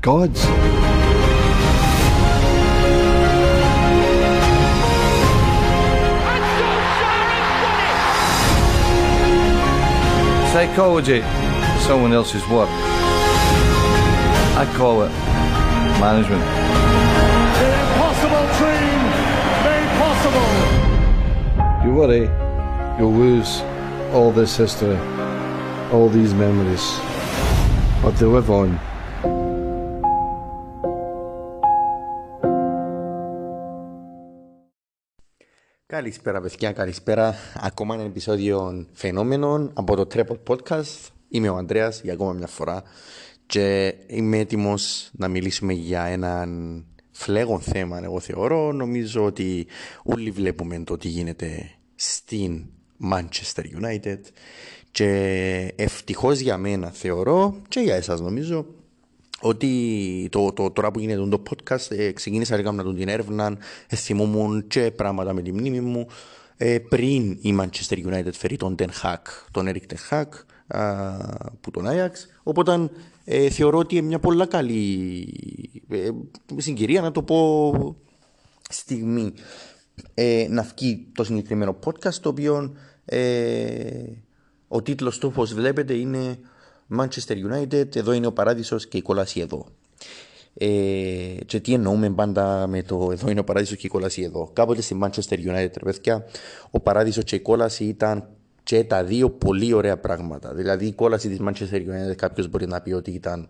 gods. Psychology, someone else's work. I call it management. The impossible dream made possible. You worry, you'll lose all this history, all these memories. But they live on. Καλησπέρα παιδιά, καλησπέρα. Ακόμα ένα επεισόδιο φαινόμενων από το Treble Podcast. Είμαι ο Ανδρέας για ακόμα μια φορά και είμαι έτοιμος να μιλήσουμε για έναν φλέγον θέμα, εγώ θεωρώ. Νομίζω ότι όλοι βλέπουμε το τι γίνεται στην Manchester United και ευτυχώς για μένα θεωρώ και για εσάς νομίζω ότι το, το, τώρα που γίνεται το podcast ε, ξεκίνησα να κάνω την έρευνα, ε, θυμούμουν και πράγματα με τη μνήμη μου. Ε, πριν η Manchester United φέρει τον Ten Hag, τον Eric Ten Hag που τον Ajax. Οπότε ε, θεωρώ ότι είναι μια πολύ καλή ε, συγκυρία να το πω στιγμή ε, να βγει το συγκεκριμένο podcast το οποίο ε, ο τίτλος του όπως βλέπετε είναι Manchester United, εδώ είναι ο παράδεισος και η κόλαση εδώ. Ε, και τι εννοούμε πάντα με το εδώ είναι ο παράδεισος και η κόλαση εδώ. Κάποτε στη Manchester United, παιδιά, ο παράδεισος και η κόλαση ήταν και τα δύο πολύ ωραία πράγματα. Δηλαδή η κόλαση της Manchester United κάποιος μπορεί να πει ότι ήταν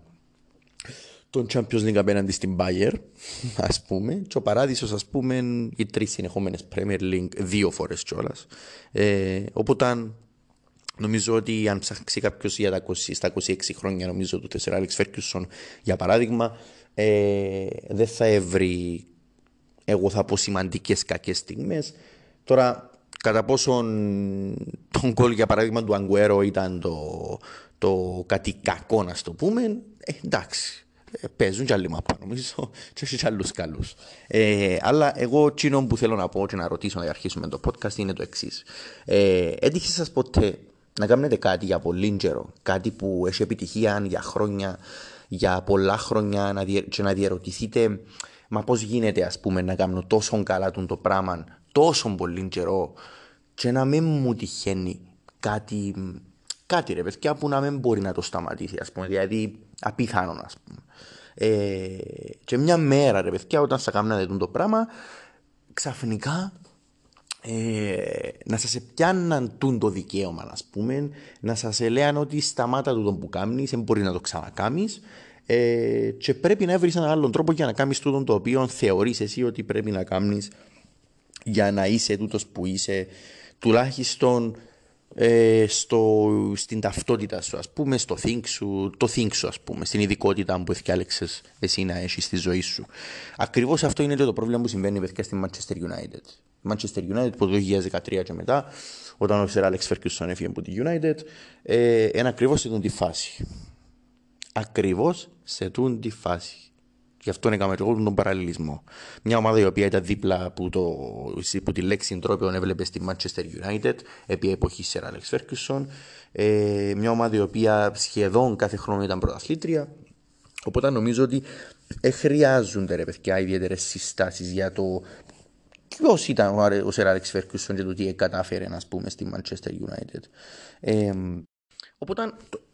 τον Champions League απέναντι στην Bayer, ας πούμε, και ο παράδεισος, ας πούμε, οι τρεις συνεχόμενες Premier League, δύο φορές κιόλας. Ε, οπότε Νομίζω ότι αν ψάξει κάποιος για τα 20, στα 26 χρόνια, νομίζω του 4 Alex Ferguson για παράδειγμα, ε, δεν θα έβρει, εγώ θα πω σημαντικές κακές στιγμές. Τώρα, κατά πόσον τον κόλ για παράδειγμα του Αγκουέρο ήταν το, το κάτι κακό, να το πούμε, ε, εντάξει. Ε, παίζουν κι άλλοι μαπά νομίζω και όχι κι άλλους καλούς. Ε, αλλά εγώ εκείνο που θέλω να πω και να ρωτήσω να αρχίσουμε το podcast είναι το εξής. Ε, έτυχε σας ποτέ να κάνετε κάτι για πολύ καιρό, κάτι που έχει επιτυχία για χρόνια, για πολλά χρόνια να διε... και να διαρωτηθείτε μα πώς γίνεται ας πούμε να κάνω τόσο καλά το πράγμα τόσο πολύ καιρό και να μην μου τυχαίνει κάτι, κάτι ρε παιδιά που να μην μπορεί να το σταματήσει ας πούμε, δηλαδή απίθανο ας πούμε. Ε, και μια μέρα ρε παιδιά όταν θα κάνετε το πράγμα ξαφνικά ε, να σας πιάνναν τούν το δικαίωμα, ας πούμε, να σας έλεγαν ότι σταμάτα το που κάνεις, δεν μπορείς να το ξανακάμεις ε, και πρέπει να βρεις έναν άλλον τρόπο για να κάνεις τούτο το οποίο θεωρείς εσύ ότι πρέπει να κάνεις για να είσαι τούτος που είσαι τουλάχιστον ε, στο, στην ταυτότητα σου, ας πούμε, στο think σου, το think σου, ας πούμε, στην ειδικότητα που έφτιαξες εσύ να έχεις στη ζωή σου. Ακριβώς αυτό είναι το πρόβλημα που συμβαίνει παιδιά στη Manchester United. Manchester United από το 2013 και μετά, όταν ο Sir Alex Ferguson έφυγε από τη United, ε, είναι ακριβώς σε τούτη φάση. Ακριβώς σε τούτη φάση. Γι' αυτό έκαμε εγώ τον παραλληλισμό. Μια ομάδα η οποία ήταν δίπλα από, το, από τη λέξη τρόπο έβλεπε στη Manchester United επί εποχής Sir Alex Ferguson. Ε, μια ομάδα η οποία σχεδόν κάθε χρόνο ήταν πρωταθλήτρια. Οπότε νομίζω ότι ε, χρειάζονται ρε παιδιά ιδιαίτερες συστάσεις για το Ποιος ήταν ο Σερ Άλεξ Φέρκουσον και το τι κατάφερε να πούμε στη Manchester United; Ε, οπότε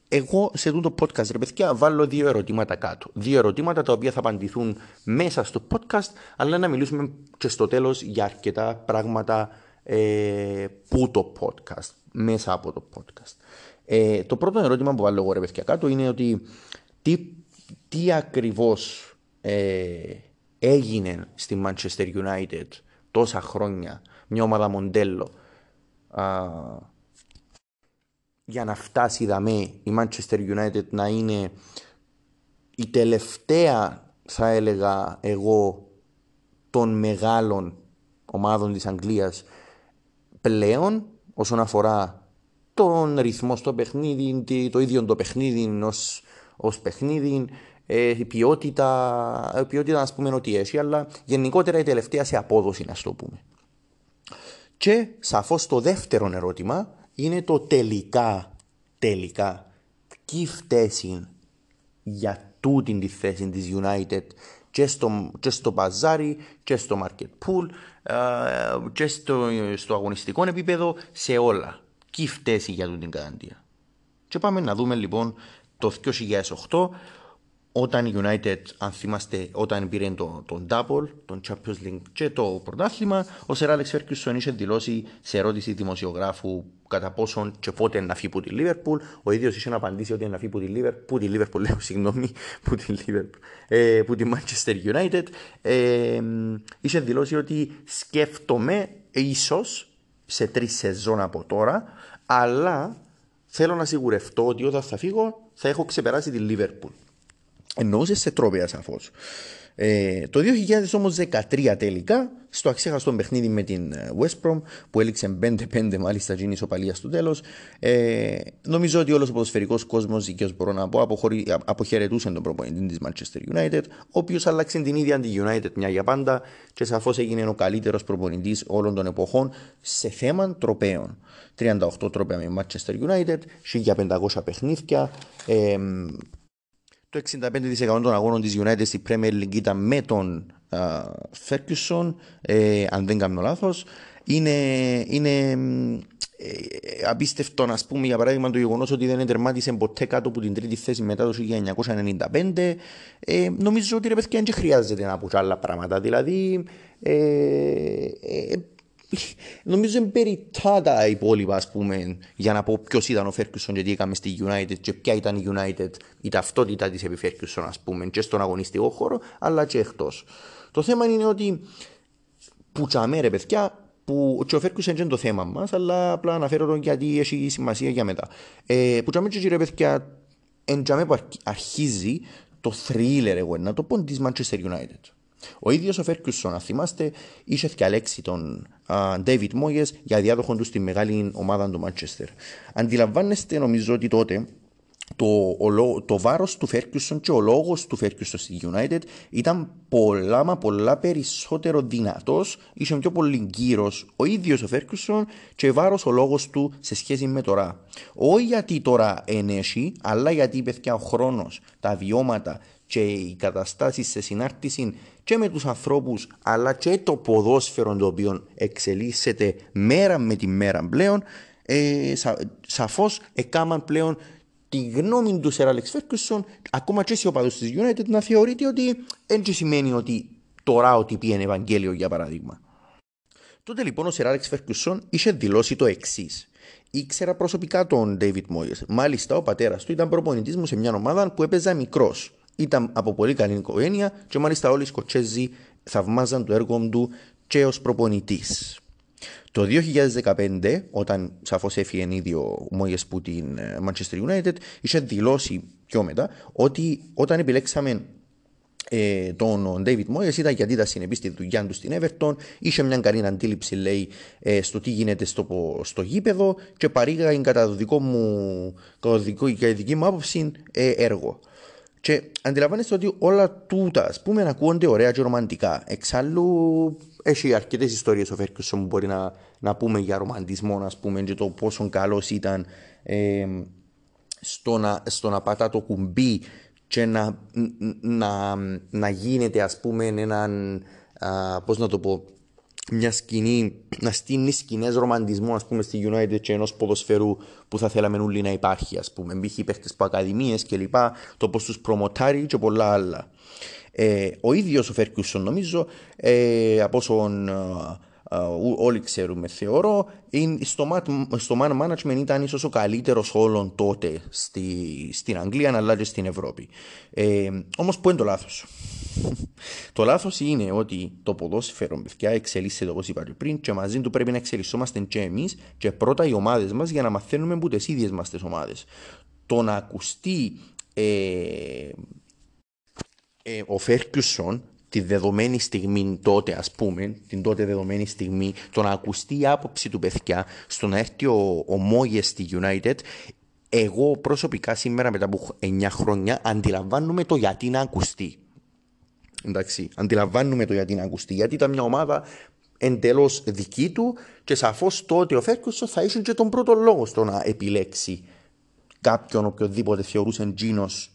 εγώ σε αυτό το podcast ρε παιδιά βάλω δύο ερωτήματα κάτω. Δύο ερωτήματα τα οποία θα απαντηθούν μέσα στο podcast αλλά να μιλήσουμε και στο τέλος για αρκετά πράγματα ε, που το podcast, μέσα από το podcast. Ε, το πρώτο ερώτημα που βάλω εγώ ρε παιδιά κάτω είναι ότι τι, τι ακριβώς ε, έγινε στη Manchester United τόσα χρόνια, μια ομάδα μοντέλο, α, για να φτάσει δαμέ η Manchester United να είναι η τελευταία, θα έλεγα εγώ, των μεγάλων ομάδων της Αγγλίας πλέον όσον αφορά τον ρυθμό στο παιχνίδι, το ίδιο το παιχνίδι ως, ως παιχνίδι, ε, η ποιότητα, η ποιότητα να πούμε ότι έχει, αλλά γενικότερα η τελευταία σε απόδοση να το πούμε. Και σαφώς το δεύτερο ερώτημα είναι το τελικά, τελικά, τι φταίει για τούτη τη θέση της United και στο, και στο παζάρι και στο market pool και στο, στο αγωνιστικό επίπεδο σε όλα. Και φταίει για τούτη την καταντία. Και πάμε να δούμε λοιπόν το 2008 όταν η United, αν θυμάστε, όταν πήρε τον το Double, τον Champions League και το πρωτάθλημα, ο Σερ Άλεξ Φέρκιουσον είχε δηλώσει σε ερώτηση δημοσιογράφου κατά πόσον και πότε να φύγει από τη Λίβερπουλ. Ο ίδιος είχε να απαντήσει ότι να φύγει από τη Λίβερπουλ, που τη Λίβερπουλ, λέω συγγνώμη, που τη Λίβερπουλ, ε, που τη Manchester United. Ε, είχε δηλώσει ότι σκέφτομαι ίσως σε τρεις σεζόν από τώρα, αλλά θέλω να σιγουρευτώ ότι όταν θα φύγω θα έχω ξεπεράσει τη Λίβερπουλ. Εννοούσες σε τρόπια σαφώς. Ε, το 2000 όμως 13 τελικά, στο αξέχαστο παιχνίδι με την ε, West Brom, που έληξε 5-5 μάλιστα γίνει ισοπαλία στο τέλος, ε, νομίζω ότι όλος ο ποδοσφαιρικός κόσμος, δικαίως μπορώ να πω, αποχωρη, αποχαιρετούσε τον προπονητή της Manchester United, ο οποίος άλλαξε την ίδια τη United μια για πάντα και σαφώς έγινε ο καλύτερος προπονητής όλων των εποχών σε θέμα τροπέων. 38 τρόπια με Manchester United, 1500 παιχνίδια, ε, το 65% των αγώνων της United στη Premier League ήταν με τον Ferguson, ε, αν δεν κάνω λάθος. Είναι, είναι ε, απίστευτο να πούμε για παράδειγμα το γεγονός ότι δεν τερμάτισε ποτέ κάτω από την τρίτη θέση μετά το 1995. Ε, νομίζω ότι ρε παιδιά δεν χρειάζεται να πω άλλα πράγματα. Δηλαδή, ε, ε, Νομίζω είναι περιττά τα υπόλοιπα, ας πούμε, για να πω ποιος ήταν ο Φέρκουσον και τι έκαμε στη United και ποια ήταν η United, η ταυτότητα της επί Φέρκουσον, ας πούμε, και στον αγωνιστικό χώρο, αλλά και εκτός. Το θέμα είναι ότι που τσαμέ, ρε παιδιά, που και ο Φέρκουσον δεν είναι το θέμα μας, αλλά απλά αναφέρω τον γιατί έχει σημασία για μετά. Ε, που τσαμέ, και ρε παιδιά, εν που αρχίζει το thriller, εγώ να το πω, της Manchester United. Ο ίδιος ο Φέρκουσον, αν θυμάστε, είχε διαλέξει τον Ντέιβιτ Μόγε για διάδοχο του στη μεγάλη ομάδα του Μάντσεστερ. Αντιλαμβάνεστε, νομίζω ότι τότε το, ο, το βάρος του Φέρκιουσον και ο λόγος του Φέρκιουσον στη United ήταν πολλά μα πολλά περισσότερο δυνατός, είχε πιο πολύ γύρος ο ίδιος ο Φέρκιουσον και βάρος ο λόγος του σε σχέση με τώρα. Όχι γιατί τώρα ενέχει, αλλά γιατί παιδιά ο χρόνος, τα βιώματα και οι καταστάσεις σε συνάρτηση και με τους ανθρώπους αλλά και το ποδόσφαιρο το οποίο εξελίσσεται μέρα με τη μέρα πλέον ε, σα, σαφώς εκάμαν πλέον τη γνώμη τους Σερ Άλεξ Φέρκουσον ακόμα και σε οπαδούς της United να θεωρείται ότι δεν σημαίνει ότι τώρα ότι πήγαινε Ευαγγέλιο για παράδειγμα. Τότε λοιπόν ο Σερ Άλεξ Φέρκουσον είχε δηλώσει το εξής. Ήξερα προσωπικά τον David Moyes. Μάλιστα, ο πατέρας του ήταν προπονητής μου σε μια ομάδα που έπαιζα μικρός. Ήταν από πολύ καλή οικογένεια και μάλιστα όλοι οι Σκοτσέζοι θαυμάζαν το έργο του και ως προπονητής. Το 2015, όταν σαφώς έφυγε ήδη ο Μόγε που την ε, Manchester United, είχε δηλώσει πιο μετά ότι όταν επιλέξαμε ε, τον David Moyes ήταν γιατί ήταν συνεπής στη δουλειά του στην Everton, είχε μια καλή αντίληψη λέει ε, στο τι γίνεται στο, στο γήπεδο και παρήγαγε κατά το δικό μου, κατά, δικό, κατά δική μου άποψη ε, έργο. Και αντιλαμβάνεστε ότι όλα τούτα, ας πούμε, ακούγονται ωραία και ρομαντικά. Εξάλλου, έχει αρκετές ιστορίες ο Φέρκουσον που μπορεί να, να πούμε για ρομαντισμό, ας πούμε, και το πόσο καλός ήταν ε, στο, να, στο να πατά το κουμπί και να, να, να γίνεται, ας πούμε, έναν. Πώς να το πω, μια σκηνή, να στείλει σκηνές ρομαντισμού ας πούμε, στη United και ενός ποδοσφαιρού που θα θέλαμε όλοι να υπάρχει, ας πούμε. Μπήχε παίχτες από ακαδημίες κλπ. Το πώς τους προμοτάρει και πολλά άλλα. Ε, ο ίδιος ο Φέρκιουσον, νομίζω, ε, από όσον όλοι ξέρουμε θεωρώ στο, στο man management ήταν ίσως ο καλύτερος όλων τότε στη, στην Αγγλία αλλά και στην Ευρώπη. Ε, όμως που είναι το λάθος. Το λάθος είναι ότι το ποδόσφαιρο παιδιά εξελίσσεται όπως είπα πριν και μαζί του πρέπει να εξελισσόμαστε και εμείς και πρώτα οι ομάδες μας για να μαθαίνουμε που τις ίδιες μας τις ομάδες. Το να ακουστεί ε, ε, ο Φέρκιουσον τη δεδομένη στιγμή τότε, ας πούμε, την τότε δεδομένη στιγμή, το να ακουστεί η άποψη του παιδιά, στο να έρθει ο, ο Μόγε στη United, εγώ προσωπικά σήμερα μετά από 9 χρόνια αντιλαμβάνομαι το γιατί να ακουστεί. Εντάξει, αντιλαμβάνουμε το γιατί να ακουστεί. Γιατί ήταν μια ομάδα εντελώς δική του και σαφώς τότε ο Φέρκουσο θα είχε και τον πρώτο λόγο στο να επιλέξει κάποιον οποιοδήποτε θεωρούσε τζίνος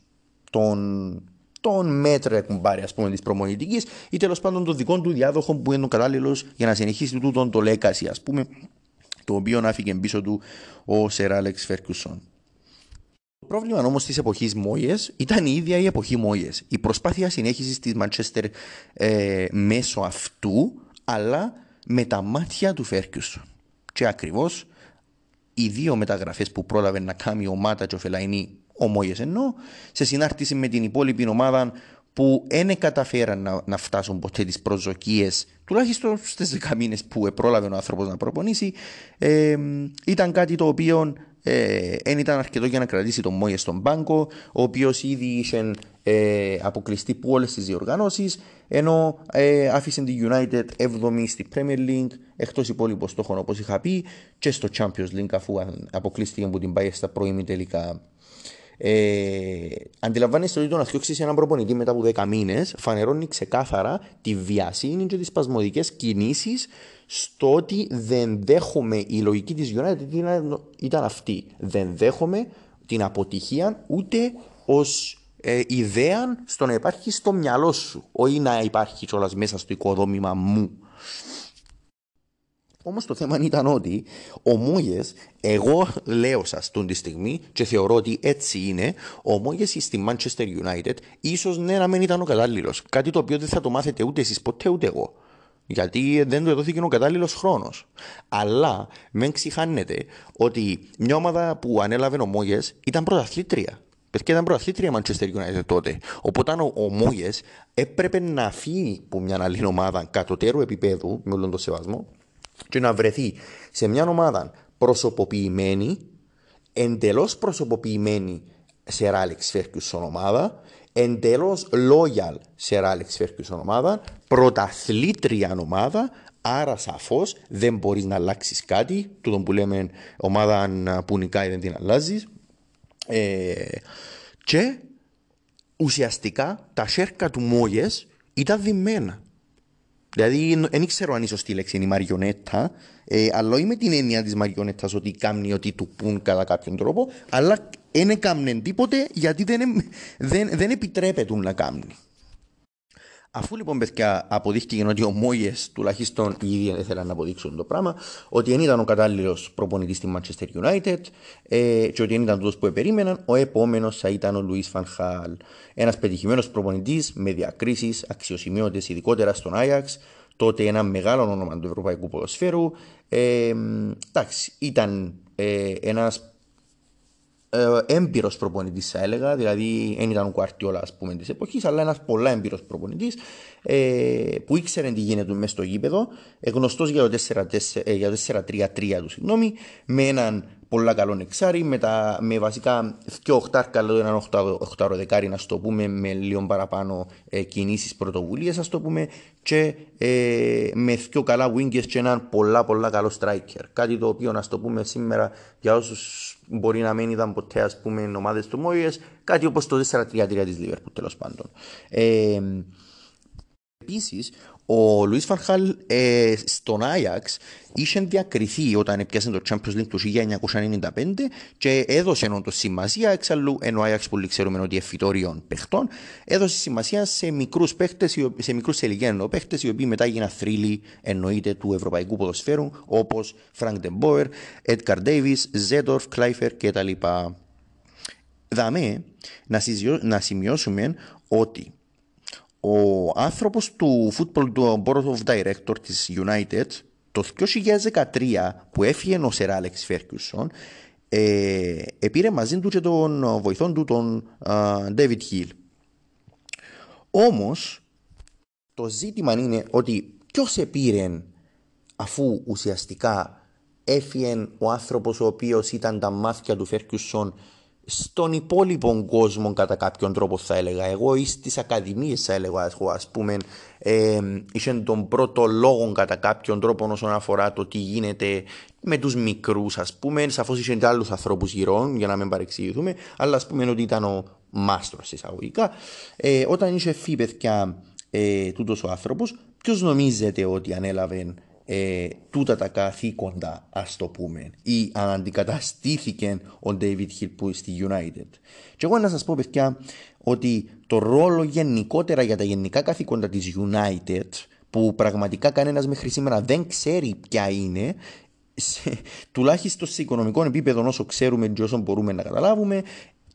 των, των μέτρων κουμπάρι, ας πούμε, της προμονητικής ή τέλος πάντων των δικών του διάδοχων που είναι ο κατάλληλος για να συνεχίσει τούτον το legacy, ας πούμε, το οποίο άφηκε πίσω του ο Σερ Άλεξ Φέρκουσον. Το πρόβλημα όμως της εποχής Μόιες ήταν η ίδια η εποχή Μόιες. Η προσπάθεια συνέχισης της Μαντσέστερ ε, μέσω αυτού, αλλά με τα μάτια του Φέρκουσον. Και ακριβώς οι δύο μεταγραφές που πρόλαβε να κάνει ο Μάτα και ο Φελαϊνή, ο Μόιε εννοώ, σε συνάρτηση με την υπόλοιπη ομάδα που δεν καταφέραν να, να φτάσουν ποτέ τις προσδοκίες, τουλάχιστον στις 10 μήνες που πρόλαβε ο άνθρωπος να προπονήσει, ε, ήταν κάτι το οποίο δεν ε, ήταν αρκετό για να κρατήσει τον Μόιες στον πάγκο, ο οποίος ήδη είχε ε, αποκλειστεί από όλες τις διοργανώσεις, ενώ ε, άφησε τη United 7η στη Premier League, εκτός υπόλοιπων στόχων όπως είχα πει, και στο Champions League αφού αποκλείστηκε από την πάει στα πρώιμη τελικά. Ε, αντιλαμβάνεστε ότι το να φτιάξεις έναν προπονητή μετά από 10 μήνες φανερώνει ξεκάθαρα τη βιασύνη και τις σπασμωδικές κινήσεις στο ότι δεν δέχομαι η λογική της United ήταν αυτή. Δεν δέχομαι την αποτυχία ούτε ως ε, ιδέα στο να υπάρχει στο μυαλό σου, όχι να υπάρχει κιόλας μέσα στο οικοδόμημα μου. Όμως το θέμα ήταν ότι ο Μόγες, εγώ λέω σας τον τη στιγμή και θεωρώ ότι έτσι είναι, ο Μόγες στη Manchester United ίσως ναι να μην ήταν ο κατάλληλος. Κάτι το οποίο δεν θα το μάθετε ούτε εσείς ποτέ ούτε εγώ. Γιατί δεν του δόθηκε ο κατάλληλος χρόνος. Αλλά μην ξεχάνετε ότι μια ομάδα που ανέλαβε ο Μόγες ήταν πρωταθλήτρια. Παιδιά ήταν πρωταθλήτρια Manchester United τότε. Οπότε ο, ο Μόγες έπρεπε να φύγει από μια άλλη ομάδα κατωτέρου επίπεδου, με όλον τον σεβασμό, και να βρεθεί σε μια ομάδα προσωποποιημένη, εντελώς προσωποποιημένη σε Ράλεξ Φέρκιουσον ομάδα, εντελώς loyal σε Ράλεξ Φέρκιουσον ομάδα, πρωταθλήτρια ομάδα, άρα σαφώς δεν μπορείς να αλλάξεις κάτι. Τούτο που λέμε ομάδα που νικάει δεν την αλλάζεις. Ε, και ουσιαστικά τα σέρκα του Μόγες ήταν διμένα. Δηλαδή, δεν ξέρω αν η σωστή λέξη είναι η μαριονέτα, ε, αλλά όχι με την έννοια της μαριονέτας ότι κάνει ότι του πουν κατά κάποιον τρόπο, αλλά δεν έκαμνε τίποτε γιατί δεν, δεν, δεν επιτρέπεται να κάνει. Αφού λοιπόν παιδιά αποδείχτηκε ότι ο Μόγε τουλάχιστον ήδη ήθελαν να αποδείξουν το πράγμα, ότι δεν ήταν ο κατάλληλος προπονητής στη Manchester United ε, και ότι δεν ήταν τούτος που περίμεναν, ο επόμενος θα ήταν ο Λουίς Φανχάλ. Ένας πετυχημένος προπονητής με διακρίσεις αξιοσημείωτες, ειδικότερα στον Άγιαξ, τότε ένα μεγάλο όνομα του ευρωπαϊκού ποδοσφαίρου. Ε, εντάξει, ήταν ε, ένας ε, έμπειρος προπονητής, θα έλεγα. Δηλαδή, δεν ήταν ο Κουαρτιόλα ας πούμε της εποχής, αλλά ένας πολλά έμπειρος προπονητής ε, που ήξερε τι γίνεται μέσα στο γήπεδο, ε, γνωστός για το 4-3-3 του, συγγνώμη, με έναν πολλά καλό εξάρι, με, τα, με βασικά δύο οχτάρκα, αλλά έναν οχτάρο δεκάρι, να το πούμε, με λίγο παραπάνω ε, κινήσεις πρωτοβουλίες, ας το πούμε, και ε, με δύο καλά wingers και έναν πολλά πολλά καλό striker. Κάτι το οποίο, να το πούμε σήμερα, για όσους μπορεί να μην είδαν ποτέ, ας πούμε, ομάδες του Μόιες, κάτι όπως το 4-3-3 της Λίβερπουλ, τέλος πάντων. Ε, Επίσης, ο Λουίς Φαρχάλ ε, στον Άγιαξ είχε διακριθεί όταν έπιασε το Champions League του 1995 και έδωσε το σημασία εξαλλού ενώ ο Άγιαξ που ξέρουμε ότι εφητόριων παιχτών έδωσε σημασία σε μικρούς παίχτες, σε μικρούς ηλικία παίχτες οι οποίοι μετά έγιναν θρύλοι εννοείται του ευρωπαϊκού ποδοσφαίρου όπως Φρανκ Ντεμπόερ, Έντκαρ Ντέιβι, Ζέτορφ, Κλάιφερ κτλ. Δαμέ να σημειώσουμε ότι ο άνθρωπος του football του Board of Director της United το 2013 που έφυγε ο Σερ Άλεξ Φέρκιουσον ε, επήρε μαζί του και τον βοηθόν του τον David Hill. Όμως το ζήτημα είναι ότι ποιος επήρε αφού ουσιαστικά έφυγε ο άνθρωπος ο οποίος ήταν τα μάτια του Φέρκιουσον στον υπόλοιπο κόσμο κατά κάποιον τρόπο θα έλεγα. Εγώ ή στις ακαδημίες θα έλεγα ας πούμε ε, είχε τον πρώτο λόγο κατά κάποιον τρόπο όσον αφορά το τι γίνεται με τους μικρούς ας πούμε. Σαφώς είχε και άλλους ανθρώπους γύρω για να μην παρεξηγηθούμε αλλά ας πούμε ότι ήταν ο μάστρος εισαγωγικά. Ε, όταν είχε φύγει παιδιά ε, τούτος ο άνθρωπος ποιος νομίζετε ότι ανέλαβε ε, τούτα τα καθήκοντα, ας το πούμε, ή αν αντικαταστήθηκε ο David Hill που στη United. Και εγώ να σας πω, παιδιά, ότι το ρόλο γενικότερα για τα γενικά καθήκοντα της United που πραγματικά κανένας μέχρι σήμερα δεν ξέρει ποια είναι σε, τουλάχιστον σε οικονομικό επίπεδο όσο ξέρουμε και όσο μπορούμε να καταλάβουμε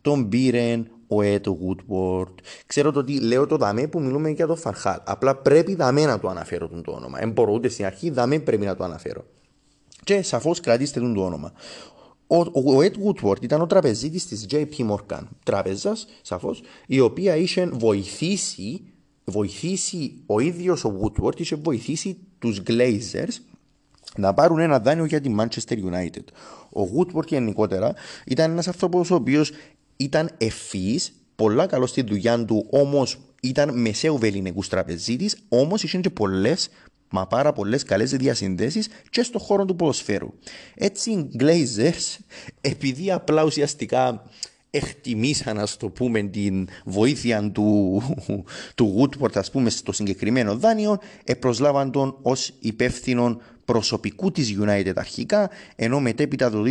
τον πήρε ο Έτο Woodward. Ξέρω το ότι λέω το δαμέ που μιλούμε για το Φαρχάλ. Απλά πρέπει δαμέ να το αναφέρω τον το όνομα. Δεν μπορώ ούτε στην αρχή, δαμέ πρέπει να το αναφέρω. Και σαφώς κρατήστε τον το όνομα. Ο, ο Ed Woodward ήταν ο τραπεζίτης της JP Morgan, τράπεζας, σαφώς, η οποία είχε βοηθήσει, βοηθήσει ο ίδιος ο Woodward, είχε βοηθήσει τους Glazers να πάρουν ένα δάνειο για τη Manchester United. Ο Woodward γενικότερα ήταν ένας άνθρωπος ο οποίος ήταν ευφύης, πολλά καλό στη δουλειά του, όμως ήταν μεσαίου βεληνικού τραπεζίτης, όμως είχε και πολλές μα πάρα πολλές καλές διασυνδέσεις και στον χώρο του ποδοσφαίρου. Έτσι οι Glazers, επειδή απλά ουσιαστικά εκτιμήσαν, ας το πούμε, την βοήθεια του, του Woodward, ας πούμε, στο συγκεκριμένο δάνειο, προσλάβαν τον ως υπεύθυνο προσωπικού της United αρχικά, ενώ μετέπειτα το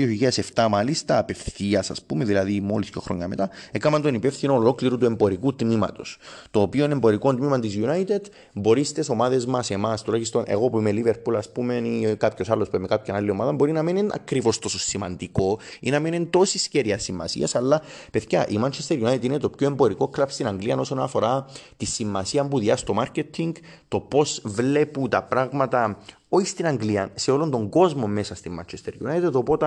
2007 μάλιστα απευθείας, ας πούμε, δηλαδή μόλις και χρόνια μετά, έκαναν τον υπεύθυνο ολόκληρου του εμπορικού τμήματος. Το οποίο εμπορικό τμήμα της United μπορείς στι ομάδες μας, εμάς, τουλάχιστον εγώ που είμαι Liverpool, ας πούμε, ή κάποιος άλλος που είμαι κάποια άλλη ομάδα, μπορεί να μην είναι ακριβώς τόσο σημαντικό ή να μην είναι τόση κέρια σημασίας, αλλά παιδιά, η Manchester United είναι το πιο εμπορικό κλαμπ στην Αγγλία όσον αφορά τη σημασία που διά στο marketing, το πώς βλέπουν τα πράγματα όχι στην Αγγλία, σε όλον τον κόσμο μέσα στη Manchester United. Οπότε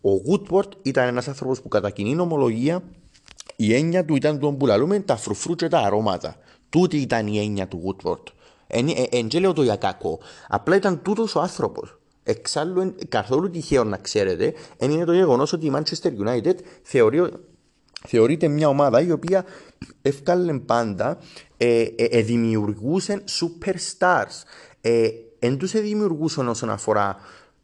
ο Woodward ήταν ένας άνθρωπος που κατά κοινή νομολογία η έννοια του ήταν τον που λαλούμε τα φρουφρού και τα αρώματα. Τούτη ήταν η έννοια του Woodward. Εν, εν, εν λέω το για κακό. Απλά ήταν τούτος ο άνθρωπος. Εξάλλου, καθόλου τυχαίο να ξέρετε, είναι το γεγονός ότι η Manchester United θεωρεί, θεωρείται μια ομάδα η οποία ευκάλε πάντα, ε, ε, ε, δημιουργούσε superstars. Ε, δεν του δημιουργούσαν όσον αφορά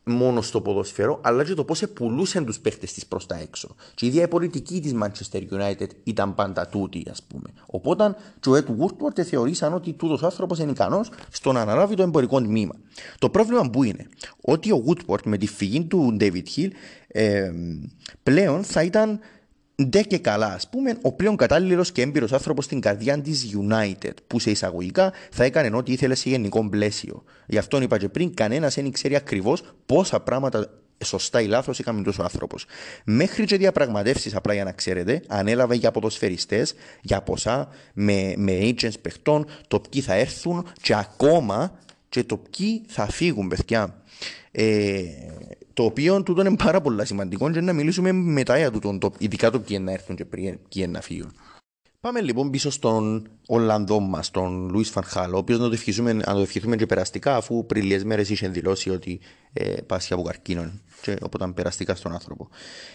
μόνο στο ποδοσφαίρο, αλλά και το πώς πουλούσαν τους παίχτες της προς τα έξω. Και η ίδια η πολιτική της Manchester United ήταν πάντα τούτη, ας πούμε. Οπότε, και ο Ed Woodward θεωρήσαν ότι τούτος άνθρωπος είναι ικανός στο να αναλάβει το εμπορικό τμήμα. Το πρόβλημα που είναι ότι ο Woodward με τη φυγή του David Hill ε, πλέον θα ήταν ντε και καλά, ας πούμε, ο πλέον κατάλληλος και έμπειρος άνθρωπος στην καρδιά της United, που σε εισαγωγικά θα έκανε ό,τι ήθελε σε γενικό πλαίσιο. Γι' αυτό είπα και πριν, κανένας δεν ξέρει ακριβώς πόσα πράγματα σωστά ή λάθος είχαμε τόσος άνθρωπος. Μέχρι και διαπραγματεύσεις, απλά για να ξέρετε, ανέλαβε για ποδοσφαιριστές, για ποσά, με, με agents παιχτών, το ποιοι θα έρθουν και ακόμα και το ποιοι θα φύγουν, παιδιά. Ε, το οποίο τούτο είναι πάρα πολύ σημαντικό και να μιλήσουμε μετά για τούτο, το, ειδικά το ποιοι να έρθουν και ποιοι να φύγουν. Πάμε λοιπόν πίσω στον Ολλανδό μας, τον Λουίς Φανχάλ, ο οποίος να, να το ευχηθούμε και περαστικά, αφού πριν λίγες μέρες είχε δηλώσει ότι ε, πάσχει από καρκίνο. Και οπότε περαστικά στον άνθρωπο.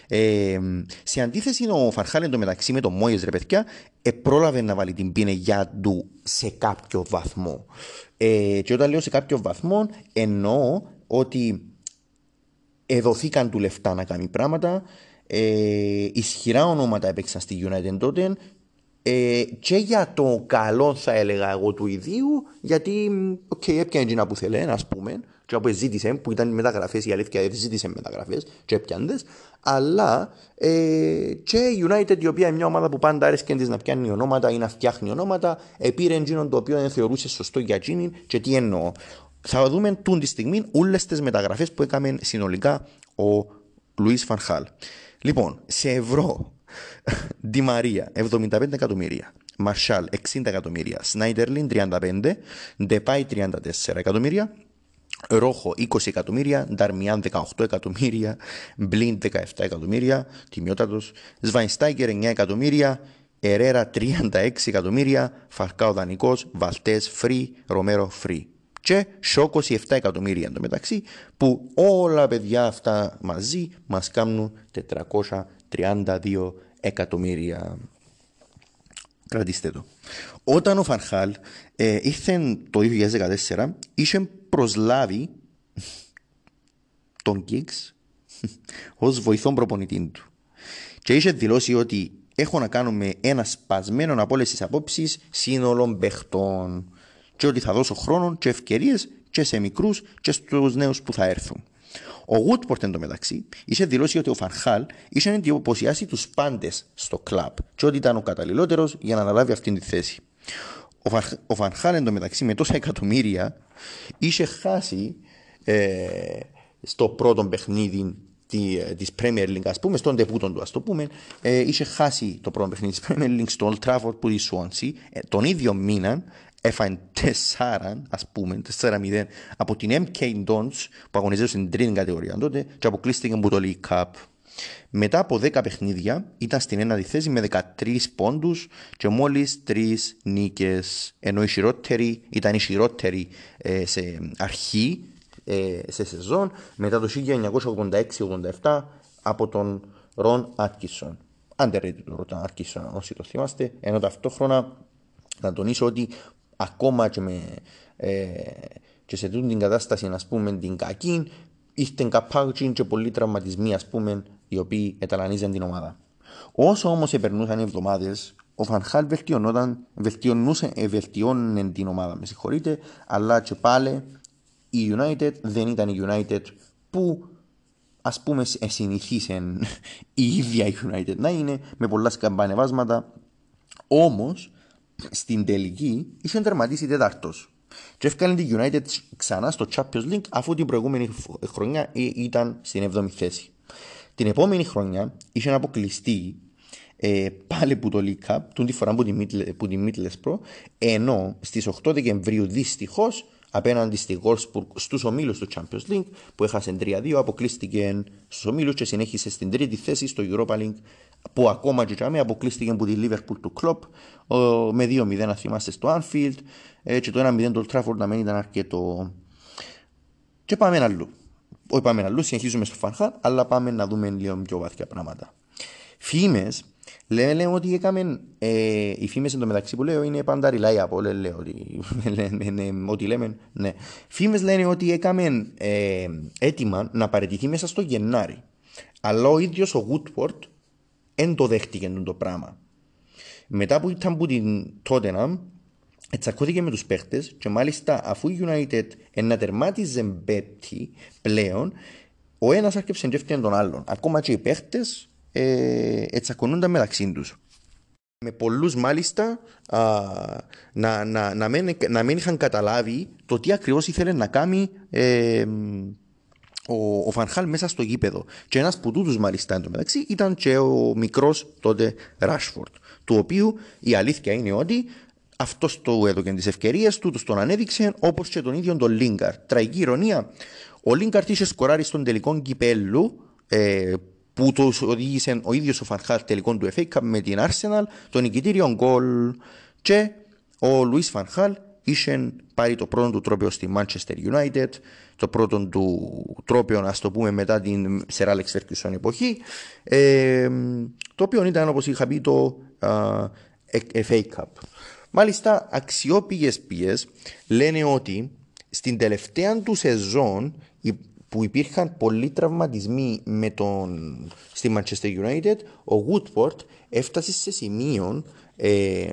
Ε, σε αντίθεση, ο Φανχάλ εντωμεταξύ με τον Μόιες, ρε παιδιά, ε, πρόλαβε να βάλει την πίνεγιά του σε κάποιο βαθμό. Ε, και όταν λέω σε κάποιο βαθμό, εννοώ ότι εδωθήκαν του λεφτά να κάνει πράγματα. Ε, ισχυρά ονόματα έπαιξαν στη United τότε ε, και για το καλό θα έλεγα εγώ του ιδίου γιατί OK, okay, έπιανε εκείνα που θέλει ας πούμε και που ζήτησε, που ήταν μεταγραφές, η αλήθεια δεν ζήτησε μεταγραφές, και έπιανες, αλλά ε, και η United, η οποία είναι μια ομάδα που πάντα άρεσε της να πιάνει ονόματα ή να φτιάχνει ονόματα, επήρε εκείνον το οποίο δεν θεωρούσε σωστό για εκείνη και τι εννοώ θα δούμε τούν τη στιγμή όλες τις μεταγραφές που έκαμε συνολικά ο Λουίς Φανχάλ. Λοιπόν, σε ευρώ, Ντι Μαρία 75 εκατομμύρια, Μαρσάλ 60 εκατομμύρια, Σνάιντερλιν 35, Ντεπάι 34 εκατομμύρια, Ρόχο 20 εκατομμύρια, Νταρμιάν 18 εκατομμύρια, Μπλίν 17 εκατομμύρια, τιμιότατος, Σβαϊνστάγκερ 9 εκατομμύρια, Ερέρα 36 εκατομμύρια, Φαρκάο δανεικός, Βαλτές φρύ, Ρομέρο φρύ και 27 εκατομμύρια εντωμεταξύ που όλα παιδιά αυτά μαζί μας κάνουν 432 εκατομμύρια. Κρατήστε το. Όταν ο Φαρχάλ ε, ήρθε το 2014 είχε προσλάβει τον Κίξ ως βοηθόν προπονητή του και είχε δηλώσει ότι έχω να κάνω με ένα σπασμένο από όλες τις απόψεις σύνολο παιχτών και ότι θα δώσω χρόνο και ευκαιρίες και σε μικρούς και στους νέους που θα έρθουν. Ο Woodport εντωμεταξύ είχε δηλώσει ότι ο Φανχάλ είχε εντυπωσιάσει τους πάντες στο κλαμπ και ότι ήταν ο καταλληλότερος για να αναλάβει αυτή τη θέση. Ο, Φαρ, ο Φανχάλ εντωμεταξύ με τόσα εκατομμύρια είχε χάσει ε, στο πρώτο παιχνίδι τη Premier League, ας πούμε, στον τεπούτον του, ας το πούμε, ε, είχε χάσει το πρώτο παιχνίδι της Premier League στο Old Trafford που η Swansea. Ε, τον ίδιο μήνα έφανε 4, ας πούμε, 4-0 από την MK Dons που αγωνιζόταν στην τρίτη κατηγορία τότε και αποκλείστηκε από το League Cup. Μετά από 10 παιχνίδια ήταν στην ένατη θέση με 13 πόντους και μόλις 3 νίκες ενώ η χειρότερη ήταν η χειρότερη ε, σε αρχή ε, σε σεζόν μετά το 1986-87 από τον Ρον Άτκισον. Underrated τον Ρον Άτκισον όσοι το θυμάστε ενώ ταυτόχρονα να τονίσω ότι ακόμα και, με, ε, και σε τούτη την κατάσταση να πούμε την κακή ήρθαν καπάουτσι και πολλοί τραυματισμοί ας πούμε οι οποίοι εταλανίζαν την ομάδα. Όσο όμως επερνούσαν οι εβδομάδες, ο Φανχάλ βελτιωνόταν, βελτιωνούσε, ε, βελτιώνε την ομάδα, με συγχωρείτε, αλλά και πάλι η United δεν ήταν η United που ας πούμε συνηθίσαν η ίδια η United να είναι με πολλά σκαμπανεβάσματα όμως στην τελική είχε τερματίσει τέταρτος και έφκανε την United ξανά στο Champions League αφού την προηγούμενη χρονιά ήταν στην 7η θέση. Την επόμενη χρονιά είχε αποκλειστεί ε, πάλι που το League Cup, τον τη φορά που τη Middlesbrough, ενώ στις 8 Δεκεμβρίου δυστυχώς απέναντι στη Wolfsburg στους ομίλους του Champions League που έχασε 3-2, αποκλείστηκε στους ομίλους και συνέχισε στην τρίτη θέση στο Europa League που ακόμα και τζαμί αποκλείστηκε από τη Liverpool του Klopp με 2-0 να θυμάστε στο Anfield ε, και το 1-0 το Trafford να μην ήταν αρκετό. Και πάμε αλλού. Όχι πάμε αλλού, συνεχίζουμε στο Φανχάν, αλλά πάμε να δούμε λίγο πιο βαθιά πράγματα. Φήμες Λένε, λένε ότι έκαμε, ε, οι φήμες εντωμεταξύ που λέω είναι πάντα reliable, λένε, λέω ότι, λένε, ότι λέμε, ναι. Φήμες λένε ότι έκαμε ε, έτοιμα να παραιτηθεί μέσα στο Γενάρη. Αλλά ο ίδιος ο Woodward δεν το δέχτηκε το πράγμα. Μετά που ήταν που την Tottenham, τσακώθηκε με τους παίχτες και μάλιστα αφού η United ενατερμάτιζε μπέτη πλέον, ο ένας άρχισε να τον άλλον. Ακόμα και οι παίχτες ε, ετσακωνούνταν μεταξύ τους. Με πολλούς μάλιστα α, να, να, να, μην, να μην είχαν καταλάβει το τι ακριβώς ήθελε να κάνει ε, ο, ο Φανχάλ μέσα στο γήπεδο. Και ένας που τούτου μάλιστα εντωμεταξύ ήταν και ο μικρός τότε Ράσφορντ. Του οποίου η αλήθεια είναι ότι αυτός το έδωκε τις ευκαιρίες του, τους τον ανέδειξε όπως και τον ίδιο τον Λίγκαρτ. Τραγική ηρωνία. Ο Λίγκαρτ είχε σκοράρει στον τελικό κυπέλου ε, που το οδήγησε ο ίδιος ο Φανχάλ τελικών του FA Cup με την Arsenal, το νικητήριο γκολ και ο Λουίς Φανχάλ είχε πάρει το πρώτο του τρόπαιο στη Manchester United, το πρώτο του τρόπαιο, ας το πούμε, μετά την Sir Alex Ferguson εποχή, ε, το οποίο ήταν, όπως είχα πει, το uh, FA Cup. Μάλιστα, αξιόπηγες ποιες λένε ότι στην τελευταία του σεζόν που υπήρχαν πολλοί τραυματισμοί με τον, στη Manchester United, ο Woodward έφτασε σε σημείο ε,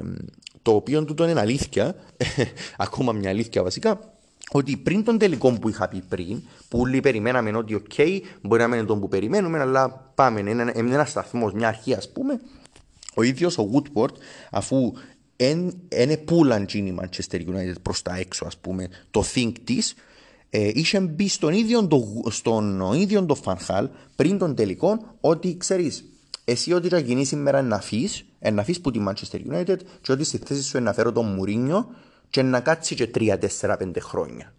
το οποίο του είναι αλήθεια, ακόμα μια αλήθεια βασικά, ότι πριν τον τελικό που είχα πει πριν, που όλοι περιμέναμε ότι οκ, okay, μπορεί να είναι τον που περιμένουμε, αλλά πάμε, είναι ένα, ένα σταθμός, μια αρχή ας πούμε, ο ίδιος ο Woodward, αφού είναι πουλαν η Manchester United προς τα έξω, ας πούμε, το think της, ε, είχε μπει στον ίδιο, το, στον ίδιο το Φανχάλ πριν τον τελικό ότι ξέρεις, εσύ ότι θα γίνει σήμερα να φύγεις, να φύγεις που τη Manchester United και ότι στη θέση σου να φέρω τον Μουρίνιο και να κάτσει και 3-4-5 χρόνια.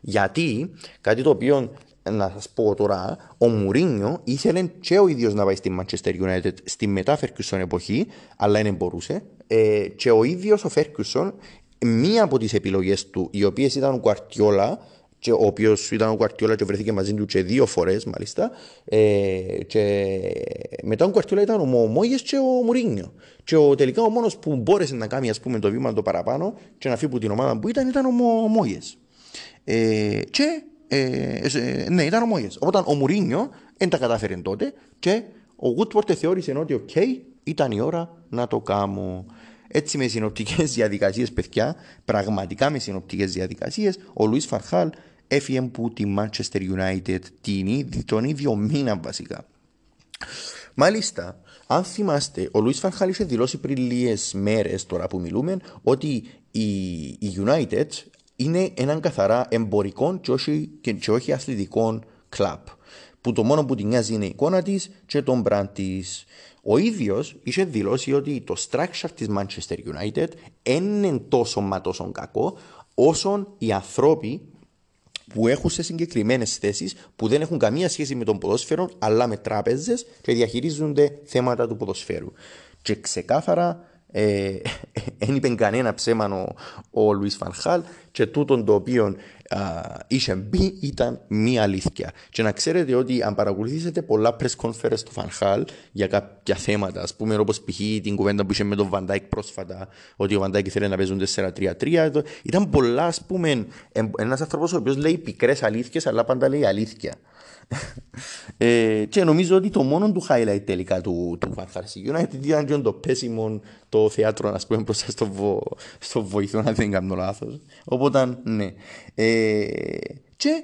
Γιατί, κάτι το οποίο να σας πω τώρα, ο Μουρίνιο ήθελε και ο ίδιος να πάει στη Manchester United στη μετά Φέρκουσον εποχή, αλλά δεν μπορούσε. Ε, και ο ίδιος ο Φέρκουσον, μία από τις επιλογές του, οι οποίες ήταν ο Κουαρτιόλα, και ο οποίος ήταν ο Γκουαρντιόλα και βρέθηκε μαζί του και δύο φορές μάλιστα. Ε, και μετά ο Γκουαρντιόλα ήταν ο Μόγιες και ο Μουρίνιο. Και ο, τελικά ο μόνος που μπόρεσε να κάνει ας πούμε, το βήμα το παραπάνω και να φύγει από την ομάδα που ήταν ήταν ο, Μόγιες. Ε, και ε, ε, ναι, ήταν ο Μόγιες. Οπότε ο Μουρίνιο δεν τα κατάφερε τότε και ο Woodward θεώρησε ότι OK, okay, ήταν η ώρα να το κάνω. Έτσι με συνοπτικές διαδικασίες, παιδιά, πραγματικά με συνοπτικές διαδικασίες, ο Λουίς Φαρχάλ έφυγε που τη Manchester United την, τον ίδιο μήνα βασικά. Μάλιστα, αν θυμάστε, ο Λουίς Φανχάλ είχε δηλώσει πριν λίγες μέρες τώρα που μιλούμε ότι η, η United είναι έναν καθαρά εμπορικό και όχι, και, όχι αθλητικό κλαμπ. Που το μόνο που την νοιάζει είναι η εικόνα της και τον brand της. Ο ίδιος είχε δηλώσει ότι το structure της Manchester United είναι τόσο μα τόσο κακό όσο οι άνθρωποι που έχουν σε συγκεκριμένες θέσεις που δεν έχουν καμία σχέση με τον ποδόσφαιρο αλλά με τράπεζες και διαχειρίζονται θέματα του ποδοσφαίρου. Και ξεκάθαρα δεν ε, είπε κανένα ψέμα ο, ο Λουίς Φανχάλ και τούτον το οποίο α, είχε μπει ήταν μία αλήθεια. Και να ξέρετε ότι αν παρακολουθήσετε πολλά press conference του Φανχάλ για κάποια θέματα, ας πούμε όπως π.χ. την κουβέντα που είχε με τον Βαντάικ πρόσφατα, ότι ο Βαντάικ ήθελε να παίζουν 4-3-3, ήταν πολλά, ας πούμε, ένας άνθρωπος ο οποίος λέει πικρές αλήθειες, αλλά πάντα λέει αλήθεια ε, και νομίζω ότι το μόνο του highlight τελικά του, του Van United ήταν και το πέσιμο το θέατρο να πούμε μπροστά στο, βο, στο βοηθό αν δεν κάνω λάθος. Οπότε ναι. Ε, και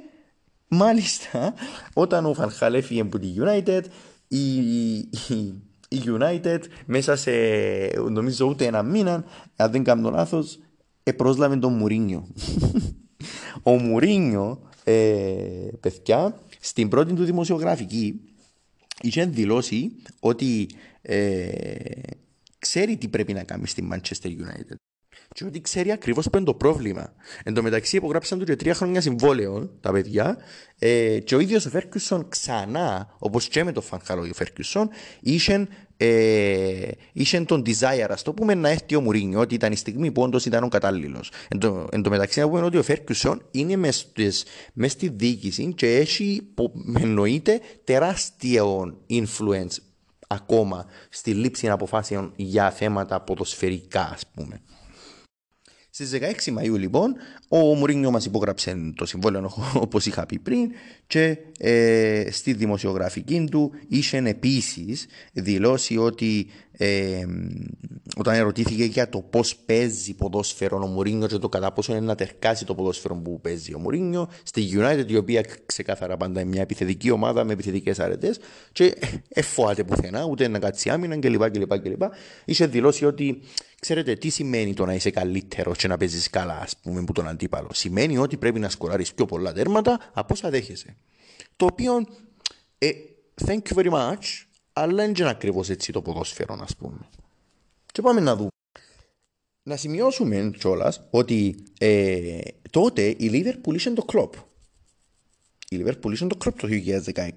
μάλιστα όταν ο Φανχάλ έφυγε από τη United η, η, η United μέσα σε νομίζω ούτε ένα μήνα αν δεν κάνω λάθος επρόσλαβε τον Μουρίνιο ο Μουρίνιο ε, παιδιά στην πρώτη του δημοσιογραφική είχε δηλώσει ότι ε, ξέρει τι πρέπει να κάνει στη Manchester United. Και ότι ξέρει ακριβώς που είναι το πρόβλημα. Εν τω μεταξύ, υπογράψαν του και τρία χρόνια συμβόλαιο τα παιδιά. Ε, και ο ίδιος ο Φέρκιουσον ξανά, όπως και με τον Φανχάλο ο Φέρκιουσον, είχε ε, είχε τον desire, ας το πούμε, να έρθει ο Μουρίνιο, ότι ήταν η στιγμή που όντως ήταν ο κατάλληλος. Εν, τω, εν τω μεταξύ, να πούμε ότι ο Φέρκιουσον είναι μες στη διοίκηση και έχει, εννοείται, τεράστιο influence ακόμα στη λήψη αποφάσεων για θέματα ποδοσφαιρικά, ας πούμε. Στις 16 Μαου, λοιπόν, ο Μουρίνιο μας υπόγραψε το συμβόλαιο όπως είχα πει πριν και ε, στη δημοσιογραφική του είχε επίσης δηλώσει ότι ε, όταν ερωτήθηκε για το πώς παίζει ποδόσφαιρο ο Μουρίνιο και το κατά πόσο είναι να τερκάσει το ποδόσφαιρο που παίζει ο Μουρίνιο στη United, η οποία ξεκάθαρα πάντα είναι μια επιθετική ομάδα με επιθετικές αρετές και εφοάται πουθενά, ούτε να κάτσει άμυνα κλπ. κλπ, κλπ. Είχε δηλώσει ότι Ξέρετε τι σημαίνει το να είσαι καλύτερο και να παίζεις καλά, ας πούμε, που τον αντίπαλο; Σημαίνει ότι πρέπει να σκοράρεις πιο πολλά τέρματα από όσα δέχεσαι. Το οποίο, ε, thank you very much, αλλά δεν είναι ακριβώς έτσι το ποδόσφαιρο, ας πούμε. Και πάμε να δούμε. Να σημειώσουμε κιόλας ότι ε, τότε η Liverpool είχε το κλοπ. Η Liverpool είχε το κλοπ το 2016.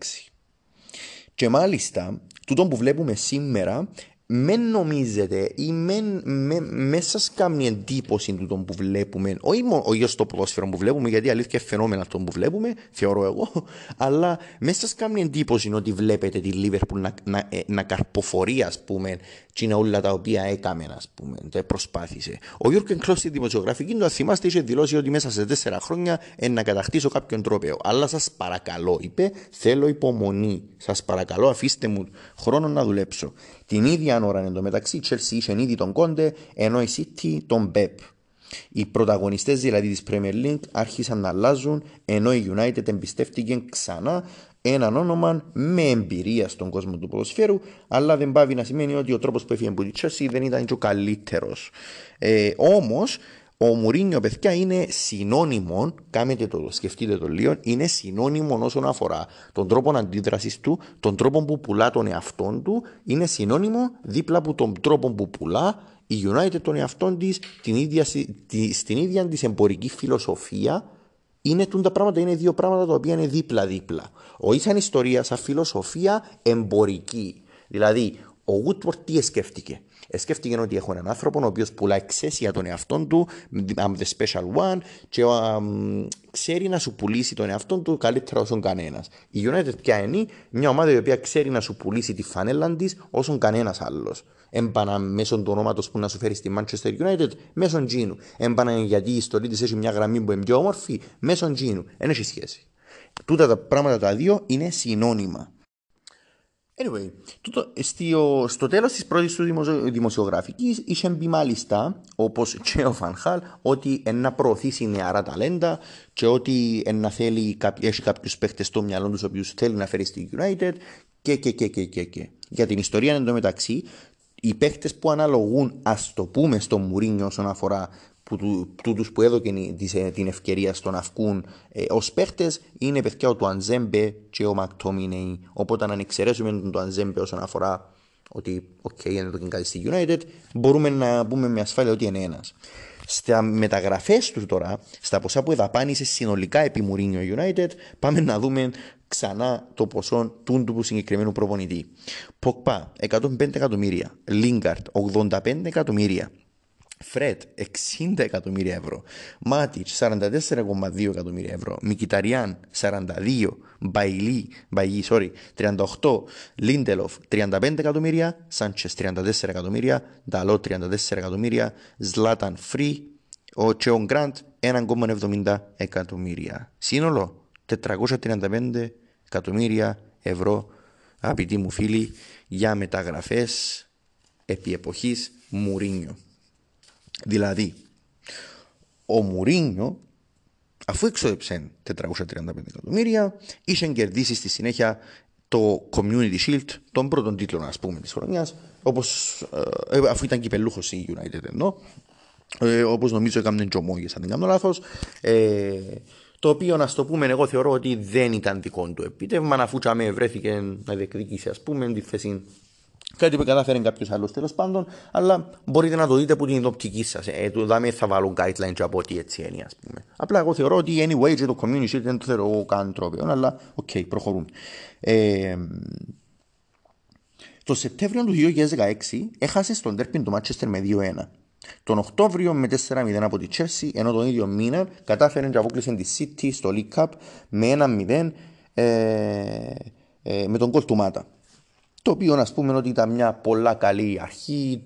Και μάλιστα, τούτο που βλέπουμε σήμερα μεν νομίζετε ή μεν, με, μέσα σε καμία εντύπωση του τον που βλέπουμε, όχι μόνο στο ποδόσφαιρο που βλέπουμε, γιατί αλήθεια φαινόμενα αυτό που βλέπουμε, θεωρώ εγώ, αλλά μέσα σε καμία εντύπωση ότι βλέπετε τη Λίβερπουλ να, να, ε, να καρποφορεί, ας πούμε, και είναι όλα τα οποία έκαμε, ας πούμε, το προσπάθησε. Ο Γιώργο Κλώ στη δημοσιογραφική του, θυμάστε, είχε δηλώσει ότι μέσα σε τέσσερα χρόνια ε, να κατακτήσω κάποιον τρόπεο. Αλλά σας παρακαλώ, είπε, θέλω υπομονή. Σας παρακαλώ, αφήστε μου χρόνο να δουλέψω. Την ίδια ώρα εντωμεταξύ η Chelsea είχε ήδη τον Κόντε ενώ η City τον Pep. Οι πρωταγωνιστές δηλαδή της Premier League άρχισαν να αλλάζουν ενώ η United εμπιστεύτηκε ξανά έναν όνομα με εμπειρία στον κόσμο του ποδοσφαίρου, αλλά δεν πάβει να σημαίνει ότι ο τρόπος που έφυγε από τη Chelsea δεν ήταν και ο καλύτερος. Ε, Όμως ο Μουρίνιο, παιδιά, είναι συνώνυμο, κάνετε το, σκεφτείτε το λίγο, είναι συνώνυμο όσον αφορά τον τρόπο αντίδρασης του, τον τρόπο που πουλά τον εαυτό του, είναι συνώνυμο δίπλα από τον τρόπο που πουλά η United τον εαυτό της, στην ίδια της εμπορική φιλοσοφία. Είναι τα πράγματα, είναι δύο πράγματα τα οποία είναι δίπλα-δίπλα. Ο σαν ιστορία, σαν φιλοσοφία εμπορική. Δηλαδή, ο Woodward τι σκέφτηκε. Σκέφτηκε ότι έχω έναν άνθρωπο ο οποίος πουλά εξαίσια τον εαυτό του, I'm the special one, και um, ξέρει να σου πουλήσει τον εαυτό του καλύτερα όσο κανένας. Η United πια είναι μια ομάδα η οποία ξέρει να σου πουλήσει τη φανέλα της όσο κανένας άλλος. Έμπανα μέσω του ονόματος που να σου φέρει στη Manchester United, μέσω Τζίνου. Έμπανα γιατί η ιστορία της έχει μια γραμμή που είναι πιο όμορφη, μέσω Τζίνου. Δεν έχει σχέση. Τούτα τα πράγματα τα δύο είναι συνώνυμα. Anyway, τούτο, στο, στο τέλος της πρώτης του δημοσιο, δημοσιογραφικής είχε μπει μάλιστα, όπως και ο Φανχάλ, ότι να προωθήσει νεαρά ταλέντα και ότι να θέλει, έχει κάποιους παίχτες στο μυαλό τους οποίους θέλει να φέρει στη United και, και, και, και, και, και. Για την ιστορία εντωμεταξύ, οι παίχτες που αναλογούν, ας το πούμε, στο Μουρίνιο όσον αφορά που, τούτους που έδωκε ε, την ευκαιρία στο να βγουν ε, ως παίχτες είναι παιδιά Τουανζέμπε και ο Μακτόμινεϊ οπότε αν εξαιρέσουμε Τουανζέμπε όσον αφορά ότι OK, okay, είναι το κάτι στη United μπορούμε να πούμε με ασφάλεια ότι είναι ένας. Στα μεταγραφές του τώρα, στα ποσά που εδαπάνησε συνολικά επί Μουρίνιο United, πάμε να δούμε ξανά το ποσό του του συγκεκριμένου προπονητή. Ποκπά 105 εκατομμύρια, Λίγκαρτ 85 εκατομμύρια, Φρέτ 60 εκατομμύρια ευρώ. Μάτιτς 44,2 εκατομμύρια ευρώ. Μικηταριάν 42. Μπαϊλί, Μπαϊλί, sorry, 38. Λίντελοφ 35 εκατομμύρια. Σάντσες 34 εκατομμύρια. Νταλό 34 εκατομμύρια. Ζλάταν Φρι. Ο Τσέον Γκραντ 1,70 εκατομμύρια. Σύνολο 435 εκατομμύρια ευρώ, αγαπητοί μου φίλοι, για μεταγραφές επί εποχής Μουρίνιο. Δηλαδή, ο Μουρίνιο, αφού εξόδεψε 435 εκατομμύρια, είχε κερδίσει στη συνέχεια το Community Shield, τον πρώτον τίτλο, ας πούμε, της χρονιάς, όπως, ε, αφού ήταν κυπελούχο η United ενώ, ε, όπως νομίζω έκαμε τζομόγες αν δεν κάνω λάθος, ε, το οποίο να το πούμε εγώ θεωρώ ότι δεν ήταν δικό του επίτευγμα αφού τσάμε βρέθηκε να διεκδικήσει ας πούμε τη θέση Κάτι που κατάφερε κάποιος άλλος τέλος πάντων, αλλά μπορείτε να το δείτε από την οπτική σας. Ε, του δάμε θα βάλουν guidelines από ό,τι έτσι είναι, ας πούμε. Απλά εγώ θεωρώ ότι anyway και το community δεν το θεωρώ καν τρόπο, αλλά οκ, okay, προχωρούν. Ε, το Σεπτέμβριο του 2016 έχασε στον Τέρπιν το Manchester με 2-1. Τον Οκτώβριο με 4-0 από τη Chelsea, ενώ τον ίδιο μήνα κατάφερε να αποκλείσει τη City στο League Cup με 1-0 ε, ε, με τον κολ του Μάτα. Το οποίο α πούμε ότι ήταν μια πολλά καλή αρχή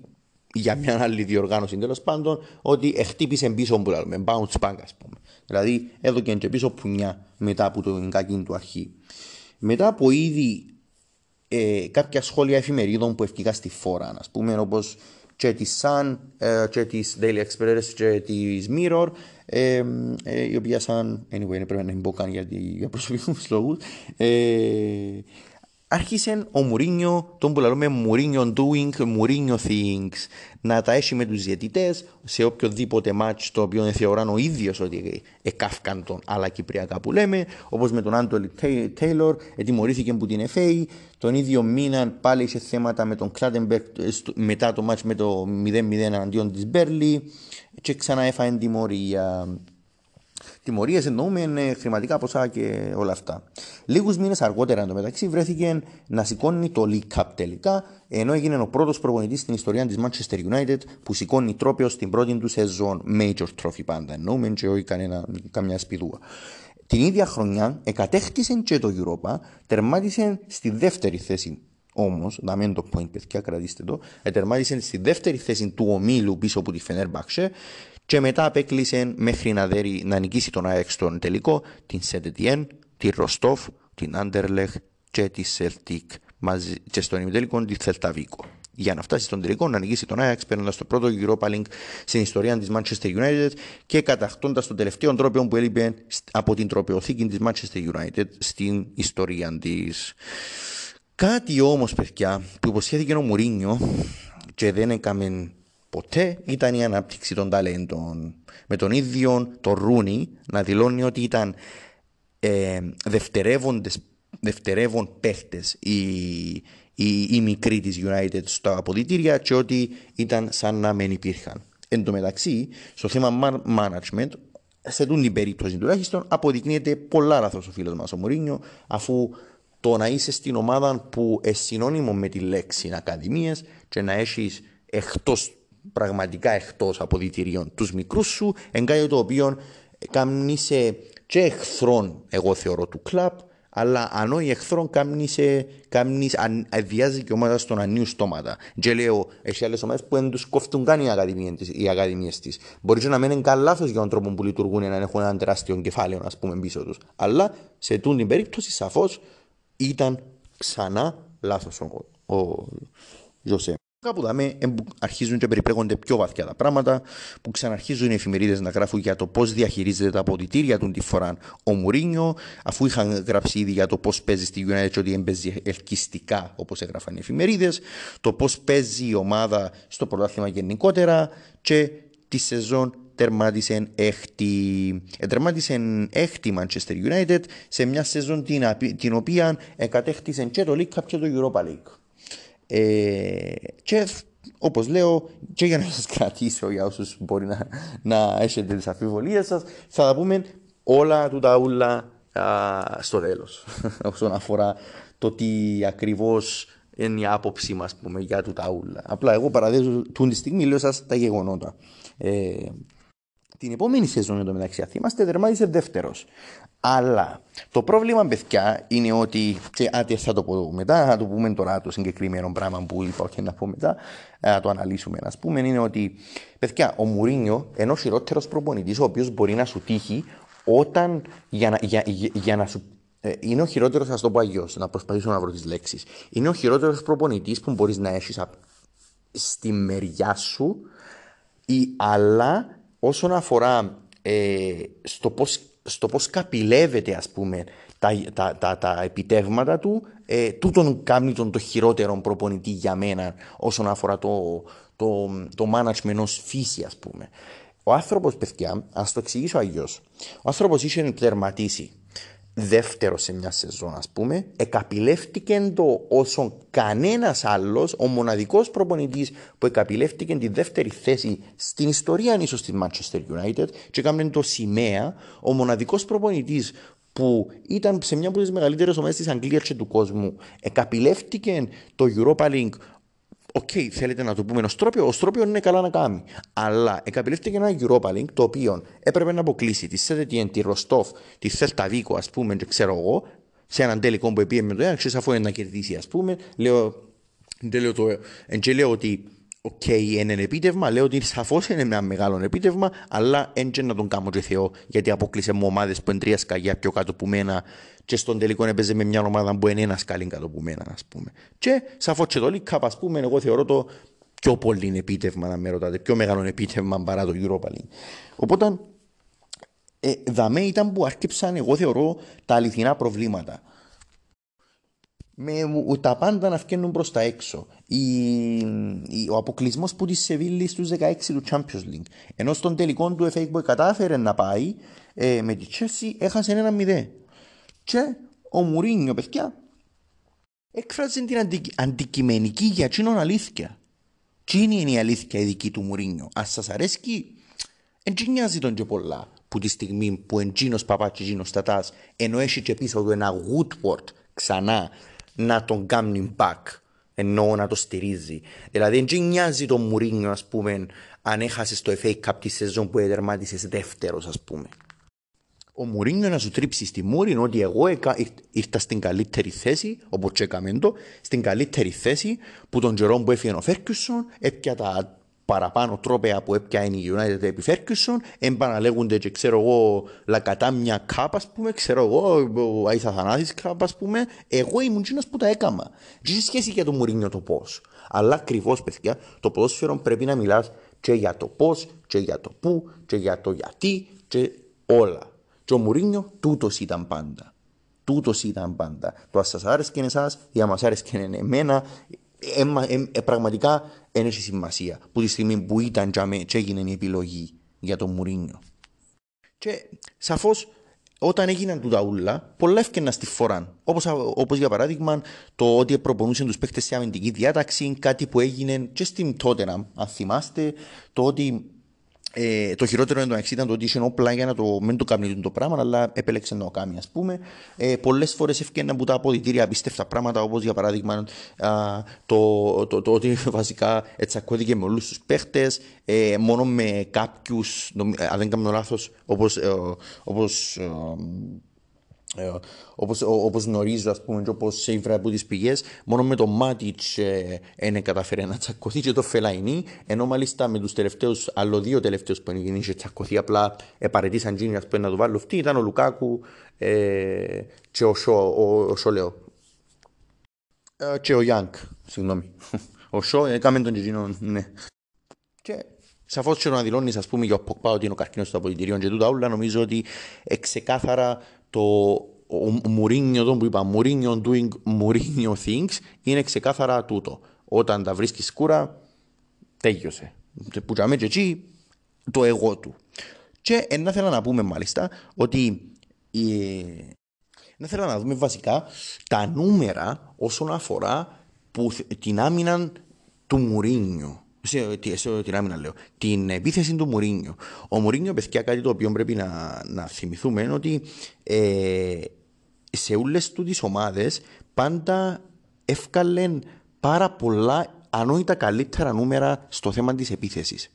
για μια άλλη διοργάνωση τέλος πάντων, ότι χτύπησε πίσω που λέμε, bounce back ας πούμε. Δηλαδή έδωκε και πίσω πουνιά μετά από την κακή του αρχή. Μετά από ήδη ε, κάποια σχόλια εφημερίδων που ευκήκα στη φόρα, α πούμε, όπως και της Sun, ε, και της Daily Express και της Mirror, ε, ε, η οποία σαν, anyway, πρέπει να μην πω καν για, για προσωπικούς λόγους, ε, άρχισε ο Μουρίνιο, τον που λέμε Μουρίνιο doing, Μουρίνιο things, να τα έχει με τους διαιτητές σε οποιοδήποτε match το οποίο θεωράν ο ίδιος ότι εκάφκαν τον άλλα Κυπριακά που λέμε, όπως με τον Άντολι Τέιλορ, ετοιμορήθηκε από την FA. Τον ίδιο μήνα πάλι είχε θέματα με τον Κλάτεμπεργκ μετά το match με το 0-0 αντίον της Μπέρλι και ξανά έφαγε τιμωρία. Τιμωρίες εννοούμε ε, χρηματικά ποσά και όλα αυτά. Λίγους μήνες αργότερα εντωμεταξύ βρέθηκε να σηκώνει το League Cup τελικά, ενώ έγινε ο πρώτος προπονητής στην ιστορία της Manchester United που σηκώνει τρόπαιο στην πρώτη του σεζόν. Major trophy πάντα εννοούμε, και όχι κανένα, καμιά σπιδούα. Την ίδια χρονιά εκατέχτησε και το Europa, τερμάτισε στη δεύτερη θέση Όμως, να μην το point, παιδιά, κρατήστε το, τερμάτισε στη δεύτερη θέση του ομίλου πίσω από τη Fenerbahce και μετά απέκλεισε μέχρι να, δέρει, να νικήσει τον ΑΕΚ στον τελικό την Σεντ Ετιέν, τη Ροστόφ, την Άντερλεχ και τη Σελτικ μαζί, και στον ημιτελικό τη Θέλτα Βίγο. Για να φτάσει στον τελικό να νικήσει τον Ajax παίρνοντας το πρώτο Europa League στην ιστορία της Manchester United και κατακτώντας τον τελευταίο τρόπο που έλειπε από την τροπεοθήκη της Manchester United στην ιστορία της. Κάτι όμως, παιδιά, που υποσχέθηκε ο Μουρίνιο και δεν έκαμε ποτέ ήταν η ανάπτυξη των ταλέντων. Με τον ίδιο τον Ρούνι να δηλώνει ότι ήταν ε, δευτερεύον παίχτες οι, οι, οι μικροί της United στα αποδητήρια και ότι ήταν σαν να μην υπήρχαν. Εν τω μεταξύ, στο θέμα management, σε τούν την περίπτωση τουλάχιστον, αποδεικνύεται πολλά λάθος ο φίλος μας ο Μωρίνιο, αφού το να είσαι στην ομάδα που είναι συνώνυμο με τη λέξη Ακαδημίες και να έχεις εκτός πραγματικά εκτός αποδητηρίων τους μικρούς σου, εγκάει το οποίο κάνει σε και εχθρόν, εγώ θεωρώ, του κλαπ, αλλά αν όχι εχθρόν, κάνει σε, αδειάζει και ομάδα στον ανίου στόματα. Και λέω, έχει άλλες ομάδες που δεν τους κόφτουν καν οι ακαδημίες της. Μπορεί να μένουν καλά λάθος για τον τρόπο που λειτουργούν να έχουν ένα τεράστιο κεφάλαιο, ας πούμε, πίσω τους. Αλλά σε τούν την περίπτωση, σαφώς ήταν ξανά λάθος ο, ο Ζωσέ. Κάπου δάμε αρχίζουν και περιπλέγονται πιο βαθιά τα πράγματα, που ξαναρχίζουν οι εφημερίδες να γράφουν για το πώς διαχειρίζεται τα αποδητήρια του τη φορά ο Μουρίνιο, αφού είχαν γράψει ήδη για το πώς παίζει στη United και ότι έμπαιζε ελκυστικά, όπως έγραφαν οι εφημερίδες, το πώς παίζει η ομάδα στο πρωτάθλημα γενικότερα και τη σεζόν τερμάτισε έχτη, ε, τερμάτισε έχτη Manchester United σε μια σεζόν την, την οποία εκατέχτησε και το League Cup και το Europa League. Ε, και όπως λέω, και για να σας κρατήσω για όσους μπορεί να, να έχετε τις αμφιβολίες σας, θα τα πούμε όλα του τα ούλα στο τέλος. όσον αφορά το τι ακριβώς είναι η άποψή μας για του τα ούλα. Απλά εγώ παραδέχομαι τη στιγμή λέω σας τα γεγονότα. Ε, την επόμενη σεζόν εντωμεταξύ, θυμάστε, δερμάτισε δεύτερος. Αλλά το πρόβλημα, παιδιά, είναι ότι. Και άτι θα το πω μετά, θα το πούμε τώρα το συγκεκριμένο πράγμα που είπα και να πω μετά, να το αναλύσουμε, ας πούμε, είναι ότι, παιδιά, ο Μουρίνιο, ενώ χειρότερος προπονητής, ο οποίος μπορεί να σου τύχει όταν για να, για, για, για να σου ε, είναι ο χειρότερος, ας το πω αλλιώς, να προσπαθήσω να βρω τις λέξεις. Είναι ο χειρότερος προπονητής που μπορείς να έχεις στη μεριά σου, ή, αλλά όσον αφορά ε, στο πώς στο πώς καπηλεύεται ας πούμε τα, τα, τα, τα επιτεύγματα του ε, τούτον κάνει τον το χειρότερο προπονητή για μένα όσον αφορά το, το, το management ενός φύση ας πούμε. Ο άνθρωπος παιδιά, ας το εξηγήσω αλλιώς, ο άνθρωπος είχε τερματίσει δεύτερο σε μια σεζόν, ας πούμε, εκαπηλεύτηκε το όσο κανένας άλλος, ο μοναδικός προπονητής που εκαπηλεύτηκε τη δεύτερη θέση στην ιστορία, ίσως της Manchester United, και έκανε το σημαία, ο μοναδικός προπονητής που ήταν σε μια από τις μεγαλύτερες ομάδες της Αγγλίας και του κόσμου, εκαπηλεύτηκε το Europa League OK, okay, θέλετε να το πούμε ως τρόπαιο, ως τρόπαιο είναι καλά να κάνει. Αλλά εκαπηλεύτηκε ένα Europa League το οποίο έπρεπε να αποκλείσει τη Σεντ Ετιέν, τη Ροστόφ, τη Θέλτα Βίγο, ας πούμε, και ξέρω εγώ, σε έναν τελικό που πήγε με το ένα, ξέρεις αφού είναι να κερδίσει, ας πούμε. Λέω, δεν λέω το, και λέω ότι OK, okay, είναι ένα επίτευγμα, λέω ότι σαφώς είναι ένα μεγάλο επίτευγμα, αλλά έτσι να τον κάνω και Θεό, γιατί αποκλείσε μου ομάδες που είναι τρία σκαλιά πιο κάτω από μένα και στον τελικό έπαιζε με μια ομάδα που είναι ένα σκαλί κάτω από μένα, ας πούμε. Και σαφώς και το League ας πούμε, εγώ θεωρώ το πιο πολύ επίτευγμα, να με ρωτάτε, πιο μεγάλο επίτευγμα παρά το Europa League. Οπότε, ε, δαμέ ήταν που άρχιψαν, εγώ θεωρώ, τα αληθινά προβλήματα με τα πάντα να βγαίνουν προς τα έξω. Η, η, ο αποκλεισμός που της Σεβίλης στους 16 του Champions League. Ενώ στον τελικό του FA που κατάφερε να πάει ε, με τη Chelsea έχασε ένα μηδέ. Και ο Μουρίνιο, παιδιά, έκφραζε την αντι, αντικειμενική για τσίνον αλήθεια. Τι είναι η αλήθεια η δική του Μουρίνιο. Αν σας αρέσει, δεν νοιάζει τον και πολλά που τη στιγμή που εντζίνο παπά και εντζίνο τατάς, ενώ έχει και πίσω του ένα Woodward ξανά να τον κάνει back ενώ να το στηρίζει. Δηλαδή δεν νοιάζει τον Μουρίνιο ας πούμε αν έχασες το FA Cup τη σεζόν που έδερματισε δεύτερος, ας πούμε. Ο Μουρίνιο να σου τρίψει στη μούρη ότι εγώ ήρθα στην καλύτερη θέση, όπως τσέκαμε το, στην καλύτερη θέση που τον Τζερόμ που έφυγε ο Φέρκιουσον, έπια τα παραπάνω τρόπια που έπιανε η United επί Ferguson, εμπαναλέγονται και ξέρω εγώ λακατάμια κάπα, ας πούμε, ξέρω εγώ, ο Άισα Θανάσης κάπα, ας πούμε, εγώ ήμουν τσίνος που τα έκαμα. Και σχέση για το Μουρίνιο το πώς. Αλλά ακριβώς, παιδιά, το ποδόσφαιρο πρέπει να μιλάς και για το πώς, και για το πού, και για το γιατί, και όλα. Και ο Μουρίνιο τούτος ήταν πάντα. Τούτος ήταν πάντα. Το ας σας άρεσε και εσάς, ή αν μα άρεσε και εμένα, ε, ε, ε, πραγματικά δεν έχει σημασία που τη στιγμή που ήταν και έγινε η επιλογή για τον Μουρίνιο. Και σαφώς όταν έγιναν του ούλα, πολλά έφτιαναν στη φορά. Όπως για παράδειγμα το ότι προπονούσαν τους παίχτε σε αμυντική διάταξη, κάτι που έγινε και στην τότε, αν θυμάστε, το ότι ε, το χειρότερο εντάξει ήταν το ότι είχε όπλα για να το, μην το κάνει το πράγμα, αλλά επέλεξε να το κάνει, ας πούμε. Ε, Πολλές φορές ευκαιρναν από τα αποδητήρια απίστευτα πράγματα, όπως για παράδειγμα α, το, το, το, το, ότι βασικά τσακώθηκε με όλους τους παίχτες, ε, μόνο με κάποιους, αν δεν κάνω λάθος, όπως. όπως, ε, ε, όπως, όπως γνωρίζω ας πούμε και όπως ήβρα από τις πηγές μόνο με το Μάτιτς ε, είναι καταφέρει να τσακωθεί και το Φελαϊνί ενώ μάλιστα με τους τελευταίους άλλο δύο τελευταίους που είναι και τσακωθεί απλά επαρετήσαν γίνει ας πούμε να το βάλω αυτή ήταν ο Λουκάκου ε, και ο, Σο, ο, ο Σολέο Ε, και ο Γιάνκ, συγγνώμη. Ο Σο έκαμε τον Τζιτζίνο, ναι. Και σαφώς και να δηλώνεις ας πούμε για ο Ποκπά ότι είναι ο καρκίνος των αποδητηρίων και τούτα όλα νομίζω ότι εξεκάθαρα το ο Μουρίνιο που είπα, Μουρίνιο doing Μουρίνιο things είναι ξεκάθαρα τούτο. Όταν τα βρίσκεις σκούρα, τέλειωσε. Που και εκεί το εγώ του. Και ένα θέλω να πούμε μάλιστα ότι να θέλω να δούμε βασικά τα νούμερα όσον αφορά που, την άμυνα του Μουρίνιο. Σε, σε, την άμυνα λέω. Την επίθεση του Μουρίνιο. Ο Μουρίνιο, παιδιά, κάτι το οποίο πρέπει να, να θυμηθούμε είναι ότι ε, σε όλε του τι ομάδε πάντα εύκαλεν πάρα πολλά ανόητα καλύτερα νούμερα στο θέμα τη επίθεση.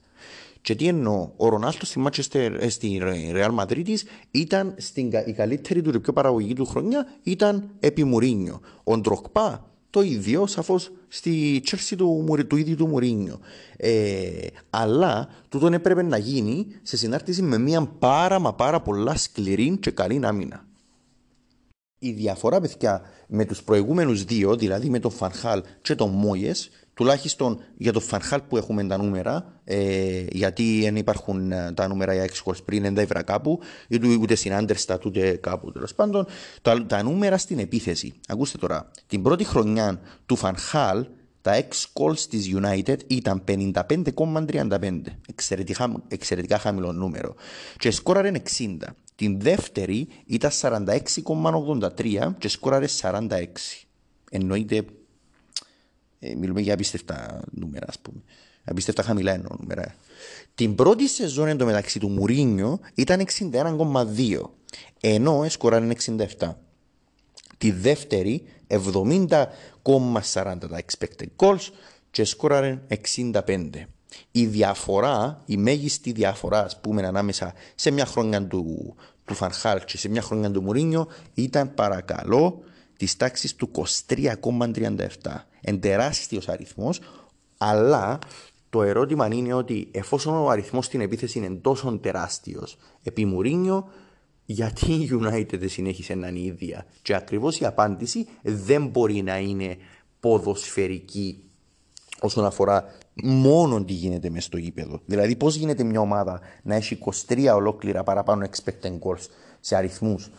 Και τι εννοώ, ο Ρονάλτο στη Manchester, στη Real Madrid ήταν στην, η καλύτερη του και πιο παραγωγική του χρονιά ήταν επί Μουρίνιο. Ο Ντροκπά το ίδιο σαφώς στη Chelsea του, του ίδιου του Μουρίνιο. Ε, αλλά τούτον έπρεπε να γίνει σε συνάρτηση με μια πάρα μα πάρα πολλά σκληρή και καλή άμυνα. Η διαφορά, παιδιά, με τους προηγούμενους δύο, δηλαδή με τον Φανχάλ και τον Μόιες, τουλάχιστον για τον Φανχάλ που έχουμε τα νούμερα, ε, γιατί δεν υπάρχουν ε, τα νούμερα για 6 πριν, δεν τα ήβρα κάπου, ούτε στην Άντερστατ ούτε κάπου τέλος πάντων, τα, τα νούμερα στην επίθεση. Ακούστε τώρα, την πρώτη χρονιά του Φανχάλ, τα 6 calls της United ήταν 55,35. Εξαιρετικά, εξαιρετικά χαμηλό νούμερο. Και σκόραρε 60. Την δεύτερη ήταν 46,83 και σκόραρε 46. Εννοείται, ε, μιλούμε για απίστευτα νούμερα, ας πούμε. Απίστευτα χαμηλά εννοώ νούμερα. Την πρώτη σεζόν εντωμεταξύ του Μουρίνιο ήταν 61,2 ενώ σκόραρε 67. Τη δεύτερη 70,40 τα expected goals και σκόραρε 65 η διαφορά, η μέγιστη διαφορά, ας πούμε, ανάμεσα σε μια χρόνια του, του Φανχάλ και σε μια χρόνια του Μουρίνιο ήταν παρακαλώ της τάξης του 23,37. Εν τεράστιος αριθμός, αλλά το ερώτημα είναι ότι εφόσον ο αριθμός στην επίθεση είναι τόσο τεράστιος επί Μουρίνιο, γιατί η United δεν συνέχισε να είναι ίδια. Και ακριβώς η απάντηση δεν μπορεί να είναι ποδοσφαιρική όσον αφορά μόνο τι γίνεται μέσα στο γήπεδο. Δηλαδή, πώς γίνεται μια ομάδα να έχει 23 ολόκληρα παραπάνω expected goals σε αριθμούς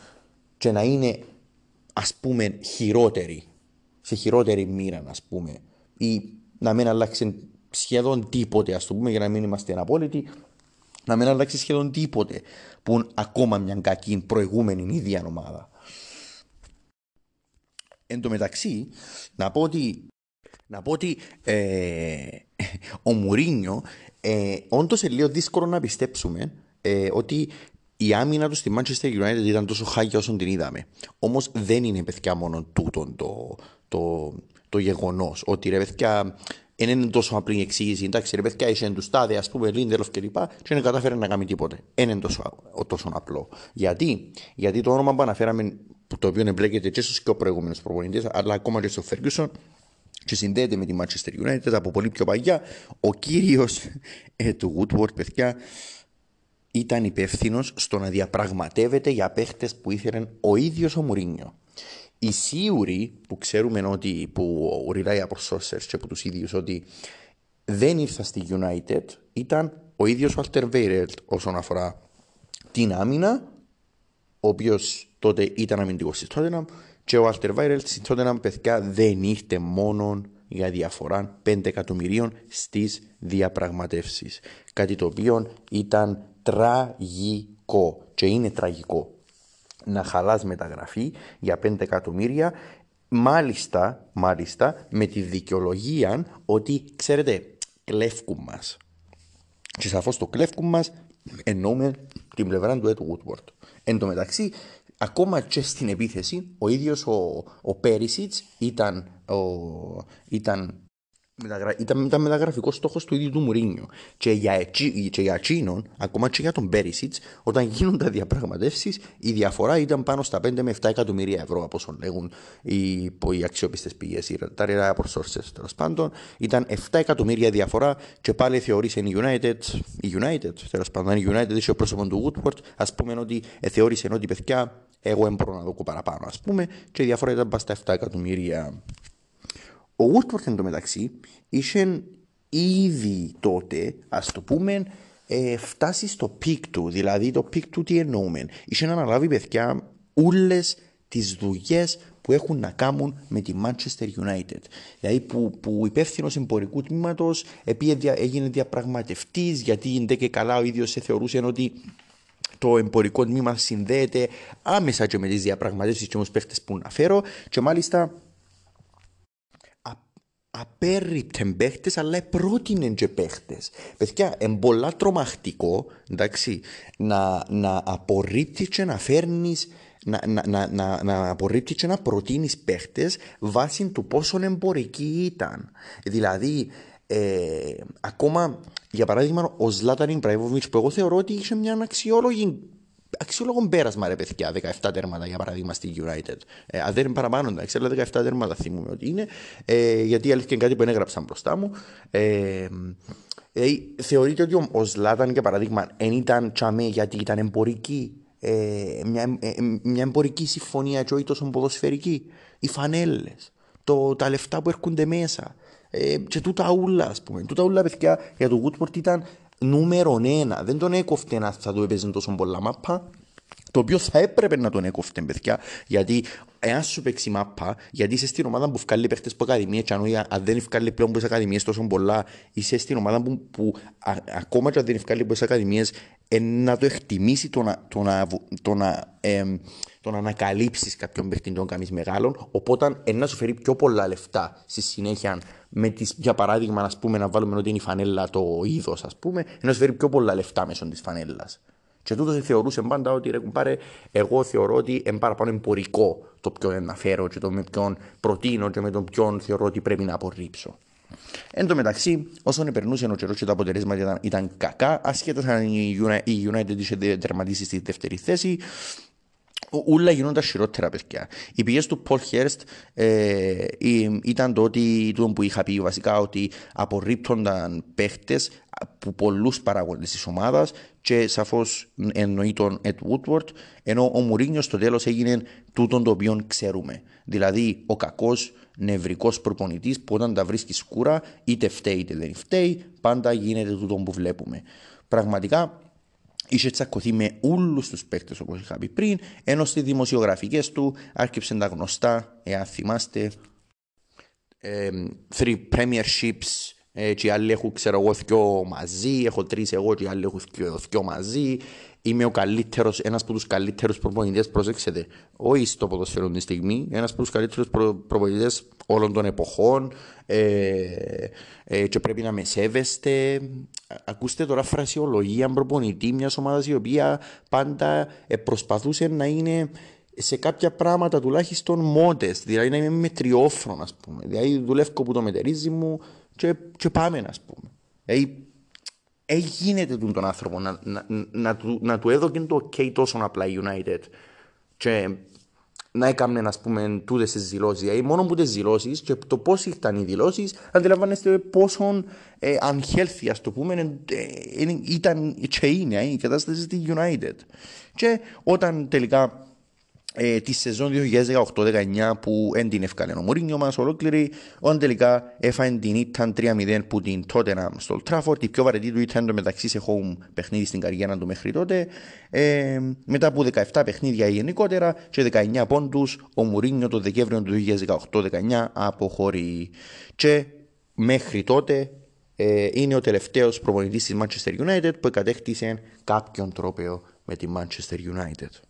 και να είναι ας πούμε χειρότερη, σε χειρότερη μοίρα, ας πούμε, ή να μην αλλάξει σχεδόν τίποτε, ας το πούμε, για να μην είμαστε απόλυτοι, να μην αλλάξει σχεδόν τίποτε που είναι ακόμα μια κακή προηγούμενη ίδια ομάδα. Εν τω μεταξύ, να πω ότι να πω ότι ε, ο Μουρίνιο ε, όντως είναι λίγο δύσκολο να πιστέψουμε ε, ότι η άμυνα του στη Manchester United ήταν τόσο χάγια όσο την είδαμε. Όμως δεν είναι παιδιά μόνο τούτο το, το, το γεγονός. Ότι ρε παιδιά δεν είναι τόσο απλή η εξήγηση. Εντάξει, ρε παιδιά, είσαι του τάδε, ας πούμε, Λίντεροφ κλπ. Και, και δεν κατάφερε να κάνει τίποτε. Δεν είναι τόσο, τόσο απλό. Γιατί; Γιατί το όνομα που αναφέραμε, το οποίο εμπλέκεται και στους και ο προηγούμενος προπονητής, αλλά ακόμα και στο Ferguson, και συνδέεται με τη Manchester United από πολύ πιο παγιά. Ο κύριος ε, του Woodward, παιδιά, ήταν υπεύθυνος στο να διαπραγματεύεται για παίχτες που ήθελαν ο ίδιος ο Μουρίνιο. Οι σίγουροι που ξέρουμε ότι που ουριλάει από sources και από τους ίδιους ότι δεν ήρθα στη United ήταν ο ίδιος ο Alter Weireld όσον αφορά την άμυνα, ο οποίος τότε ήταν αμυντικός της Tottenham και ο Walter Βάιρελ στην τότε παιδιά δεν ήρθε μόνο για διαφορά 5 εκατομμυρίων στις διαπραγματεύσεις. Κάτι το οποίο ήταν τραγικό και είναι τραγικό να χαλάς μεταγραφή για 5 εκατομμύρια μάλιστα, μάλιστα με τη δικαιολογία ότι ξέρετε κλέφκουν μας και σαφώς το κλέφκουν μας εννοούμε την πλευρά του Ed Woodward. Εν τω μεταξύ ακόμα και στην επίθεση, ο ίδιος ο, ο Πέρισιτς ήταν, ο, ήταν ήταν, ήταν μεταγραφικός στόχος του ίδιου του Μουρίνιο. Και για, και για εκείνον, ακόμα και για τον Πέρισιτ, όταν γίνονται διαπραγματεύσεις, η διαφορά ήταν πάνω στα 5 με 7 εκατομμύρια ευρώ, από όσο λέγουν οι, οι αξιόπιστες πηγές, τα reliable sources τέλος πάντων. Ήταν 7 εκατομμύρια διαφορά και πάλι θεώρησε η United, η United τέλος πάντων, η United είχε ο πρόσωπος του Woodward, ας πούμε ότι ε, θεώρησε ότι παιδιά, εγώ δεν μπορώ να δω παραπάνω, ας πούμε, και η διαφορά ήταν πάνω στα 7 εκατομμύρια Ο Woodward εντωμεταξύ είχε ήδη τότε, ας το πούμε, ε, φτάσει στο peak του. Δηλαδή το peak του τι εννοούμε. Είχε αναλάβει παιδιά όλες τις δουλειές που έχουν να κάνουν με τη Manchester United. Δηλαδή που, που υπεύθυνος εμπορικού τμήματος έγινε διαπραγματευτής, γιατί δεν και καλά ο ίδιος σε θεωρούσε ότι το εμπορικό τμήμα συνδέεται άμεσα και με τις διαπραγματεύσεις και με τους παίχτε που να φέρω και μάλιστα απέρριπτε παίχτες, αλλά πρότεινε και παίχτες. Παιδιά, είναι πολλά τρομακτικό εντάξει, να, να απορρίπτεις και να φέρνεις να, να, να, να, να απορρίπτεις και να προτείνεις παίχτες βάσει του πόσο εμπορικοί ήταν. Δηλαδή, ε, ακόμα για παράδειγμα, ο Ζλάταν Ιμπραήμοβιτ που εγώ θεωρώ ότι είχε μια αξιόλογη αξιόλογο πέρασμα ρε παιδιά, 17 τέρματα για παράδειγμα στη United. Ε, αν δεν είναι παραπάνω, εντάξει, αλλά 17 τέρματα θυμούμαι ότι είναι, ε, γιατί αλήθεια είναι κάτι που έγραψαν μπροστά μου. Ε, ε, θεωρείτε ότι ο, ο Ζλάταν για παράδειγμα δεν ήταν τσαμέ γιατί ήταν εμπορική, ε, μια, ε, μια εμπορική συμφωνία και όχι τόσο ποδοσφαιρική. Οι φανέλες, τα λεφτά που έρχονται μέσα. Ε, και τούτα ούλα, ας πούμε. Τούτα ούλα, παιδιά, για το Woodward ήταν νούμερο ένα. Δεν τον έκοφτε να θα του έπαιζε τόσο πολλά μάπα. Το οποίο θα έπρεπε να τον έκοφτε, παιδιά. Γιατί εάν σου παίξει μάπα, γιατί είσαι στην ομάδα που βγάλει παίχτες από ακαδημία, και αν δεν βγάλει πλέον από ακαδημίες τόσο πολλά, είσαι στην ομάδα που, που α, ακόμα και αν δεν βγάλει από ακαδημίες, να το εκτιμήσει το να, το να, το να, ε, το να ανακαλύψεις κάποιον παίχτη τον κάνεις μεγάλων. Οπότε να σου φέρει πιο πολλά λεφτά στη συνέχεια με τις, για παράδειγμα, ας πούμε, να βάλουμε ότι είναι η φανέλα το είδος, ας πούμε, να σου φέρει πιο πολλά λεφτά μέσω της φανέλας. Και τούτο θεωρούσε πάντα ότι ρε κουμπάρε, εγώ θεωρώ ότι είναι παραπάνω εμπορικό το ποιον να φέρω και το με ποιον προτείνω και με τον ποιον θεωρώ ότι πρέπει να απορρίψω. Εν τω μεταξύ, όσον περνούσε ο καιρός και τα αποτελέσματα ήταν, ήταν κακά, ασχέτως αν η United είχε τερματίσει στη δεύτερη θέση, Ούλα γίνονταν χειρότερα παιδιά. Οι πηγές του Πολ Χέρστ ε, ήταν το ότι το που είχα πει βασικά ότι απορρίπτονταν παίχτες από πολλούς παράγοντε της ομάδας και σαφώς εννοεί τον Ed Woodward, ενώ ο Μουρίνιο στο τέλος έγινε τούτον το οποίο ξέρουμε. Δηλαδή ο κακός νευρικός προπονητής που όταν τα βρίσκει σκούρα, είτε φταίει είτε δεν φταίει, πάντα γίνεται τούτο που βλέπουμε. Πραγματικά είχε τσακωθεί με όλους τους παίκτες όπως είχα πει πριν, ενώ στις δημοσιογραφικές του άρχιψαν τα γνωστά, εάν θυμάστε, ε, three premierships, ε, και οι άλλοι έχουν ξέρω εγώ δυο μαζί, έχω τρεις εγώ και οι άλλοι έχουν δυο μαζί. Είμαι ο καλύτερος, ένας από τους καλύτερους προπονητές, προσέξτε, όχι στο ποδοσφαίρο τη στιγμή, ένας από τους καλύτερους προ, προπονητές όλων των εποχών ε, ε, και πρέπει να με σέβεστε. Ακούστε τώρα φρασιολογία προπονητή μιας ομάδας η οποία πάντα ε, προσπαθούσε να είναι σε κάποια πράγματα τουλάχιστον μόντε, δηλαδή να είμαι μετριόφρον, ας πούμε. Δηλαδή δουλεύω που το μετερίζει μου και, και πάμε, ας πούμε. Δηλαδή, έγινε τον άνθρωπο να, να, να, του, να του έδωκε το OK τόσο απλά United και να έκανε ας πούμε τούτες τις δηλώσεις. Δηλαδή μόνο που τις δηλώσεις και το πώς ήταν οι δηλώσεις αντιλαμβάνεστε πόσο ε, unhealthy ας το πούμε ε, ήταν και είναι η κατάσταση στη United. Και όταν τελικά ε, τη σεζόν 2018-19 που δεν την ευκάλε ο Μουρίνιο μας ολόκληρη όταν τελικά έφαγε την ήταν 3-0 που την τότε να στο Τράφορτ η πιο βαρετή του ήταν το μεταξύ σε home παιχνίδι στην καριέρα του μέχρι τότε. Ε, μετά από 17 παιχνίδια γενικότερα και 19 πόντους ο Μουρίνιο το Δεκέμβριο του 2018-19 αποχωρεί. Και μέχρι τότε ε, είναι ο τελευταίος προπονητής της Manchester United που κατέκτησε κάποιον τρόπο με τη Manchester United.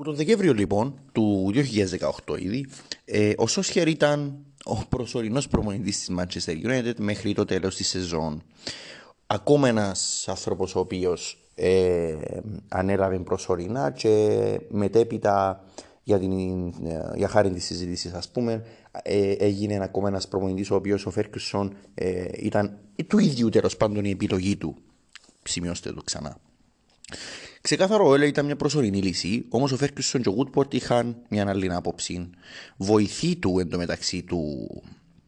Που τον Δεκέμβριο λοιπόν του 2018 ήδη, ε, ο Σόσχερ ήταν ο προσωρινός προμονητής της Manchester United μέχρι το τέλος της σεζόν. Ακόμα ένας άνθρωπος ο οποίος ε, ανέλαβε προσωρινά και μετέπειτα για, την, ε, για χάρη της συζήτησης, ας πούμε, ε, έγινε ακόμα ένας προμονητής ο οποίος ο Φέρκουσον ε, ήταν του ίδιου τέλος πάντων η επιλογή του. Σημειώστε το ξανά. Ξεκάθαρο όλα ήταν μια προσωρινή λύση, όμως ο Φέρκισον και ο Γουτπορτ είχαν μια άλλη άποψη. Βοηθή του εντωμεταξύ του,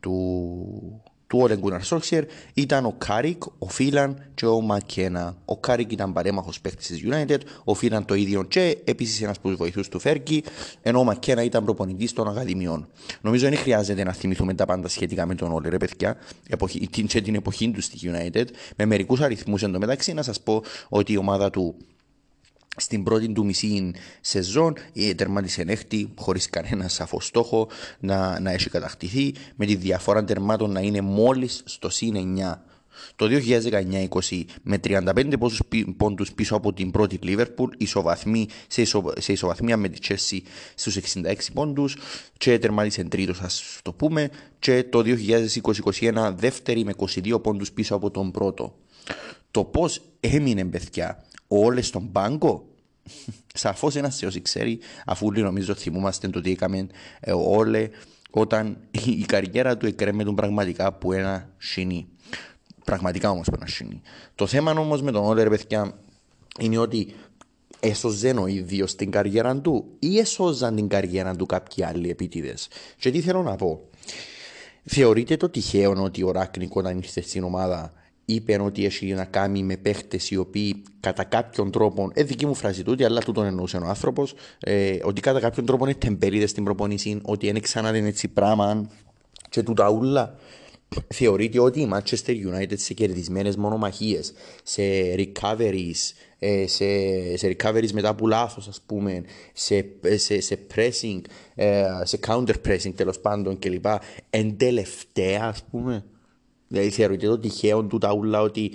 του, του Όλε Γκούναρ Σόλσκιερ ήταν ο Κάρικ, ο Φίλαν και ο Μακένα. Ο Κάρικ ήταν παρέμαχος παίκτης της United, ο Φίλαν το ίδιο και επίσης ένας από τους βοηθούς του Φέργκι, ενώ ο Μακένα ήταν προπονητής των Ακαδημιών. Νομίζω δεν χρειάζεται να θυμηθούμε τα πάντα σχετικά με τον Όλε, ρε παιδιά, εποχή, και την εποχή τους στη United, με μερικούς αριθμούς εντωμεταξύ να σας πω ότι η ομάδα του στην πρώτη του μισή σεζόν η τερμάτισε έκτη χωρίς κανένα σαφό στόχο να, να έχει κατακτηθεί με τη διαφορά τερμάτων να είναι μόλις στο συν 9. Το 2019-20 με 35 πόντους πίσω από την πρώτη Λίβερπουλ ισοβαθμί, σε, ισο, σε ισοβαθμία με τη Τσέσσι στους 66 πόντους και τερμάτισε τρίτος ας το πούμε και το 2020-2021 δεύτερη με 22 πόντους πίσω από τον πρώτο. Το πώς έμεινε παιδιά όλες στον πάγκο. Σαφώς ένας Θεός ξέρει, αφού όλοι νομίζω θυμούμαστε το τι έκαμε ε, όλε όταν η καριέρα του εκρέμεται πραγματικά από ένα σινί. Πραγματικά όμως από ένα σινί. Το θέμα όμως με τον Όλερ, παιδιά, είναι ότι έσωζε ο ίδιος την καριέρα του ή έσωζαν την καριέρα του κάποιοι άλλοι επίτηδες. Και τι θέλω να πω. Θεωρείτε το τυχαίο ότι ο Ράκνικ όταν ήρθε στην ομάδα είπε ότι έχει να κάνει με παίχτες οι οποίοι κατά κάποιον τρόπο, ε, δική μου φράση τούτη, αλλά τούτον εννοούσε ο άνθρωπος, ε, ότι κατά κάποιον τρόπο είναι τεμπερίδες στην προπονήση, ότι είναι ξανά δεν έτσι πράγμα και τούτα ούλα. Θεωρείται ότι η Manchester United σε κερδισμένες μονομαχίες, σε recoveries, ε, σε, σε recoveries μετά από λάθος, ας πούμε, σε, σε, σε pressing, ε, σε counter pressing τέλος πάντων κλπ. Εν τελευταία, ας πούμε, Δηλαδή θεωρείται το τυχαίο του ταούλα ότι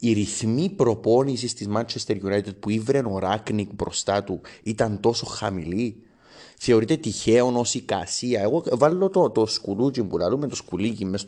οι ρυθμοί προπόνησης της Manchester United που ήβρε ο Ράκνικ μπροστά του ήταν τόσο χαμηλοί θεωρείται τυχαίο ως εικασία. Εγώ βάλω το, το σκουλούτσι που λαλούμε, το σκουλίκι μέσα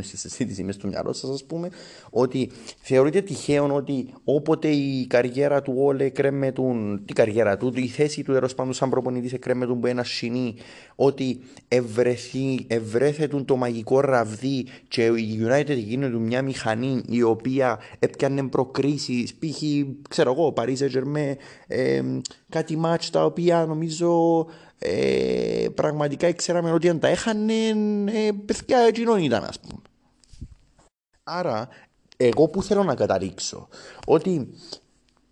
στη συζήτηση, μέσα στο μυαλό σας, ας πούμε, ότι θεωρείται τυχαίο ότι όποτε η καριέρα του όλε κρέμετουν, την καριέρα του, η θέση του πάντων σαν προπονητής εκρέμετουν από ένα σινί, ότι ευρεθεί, ευρέθετουν το μαγικό ραβδί και η United γίνεται μια μηχανή η οποία έπιανε προκρίσεις, π.χ. ξέρω εγώ, Παρίζε Τζερμέ, ε, κάτι μάτς τα οποία νομίζω ε, πραγματικά ήξεραμε ότι αν τα έχανε ε, παιδιά εκείνον ήταν ας πούμε. Άρα εγώ που θέλω να καταρρίξω ότι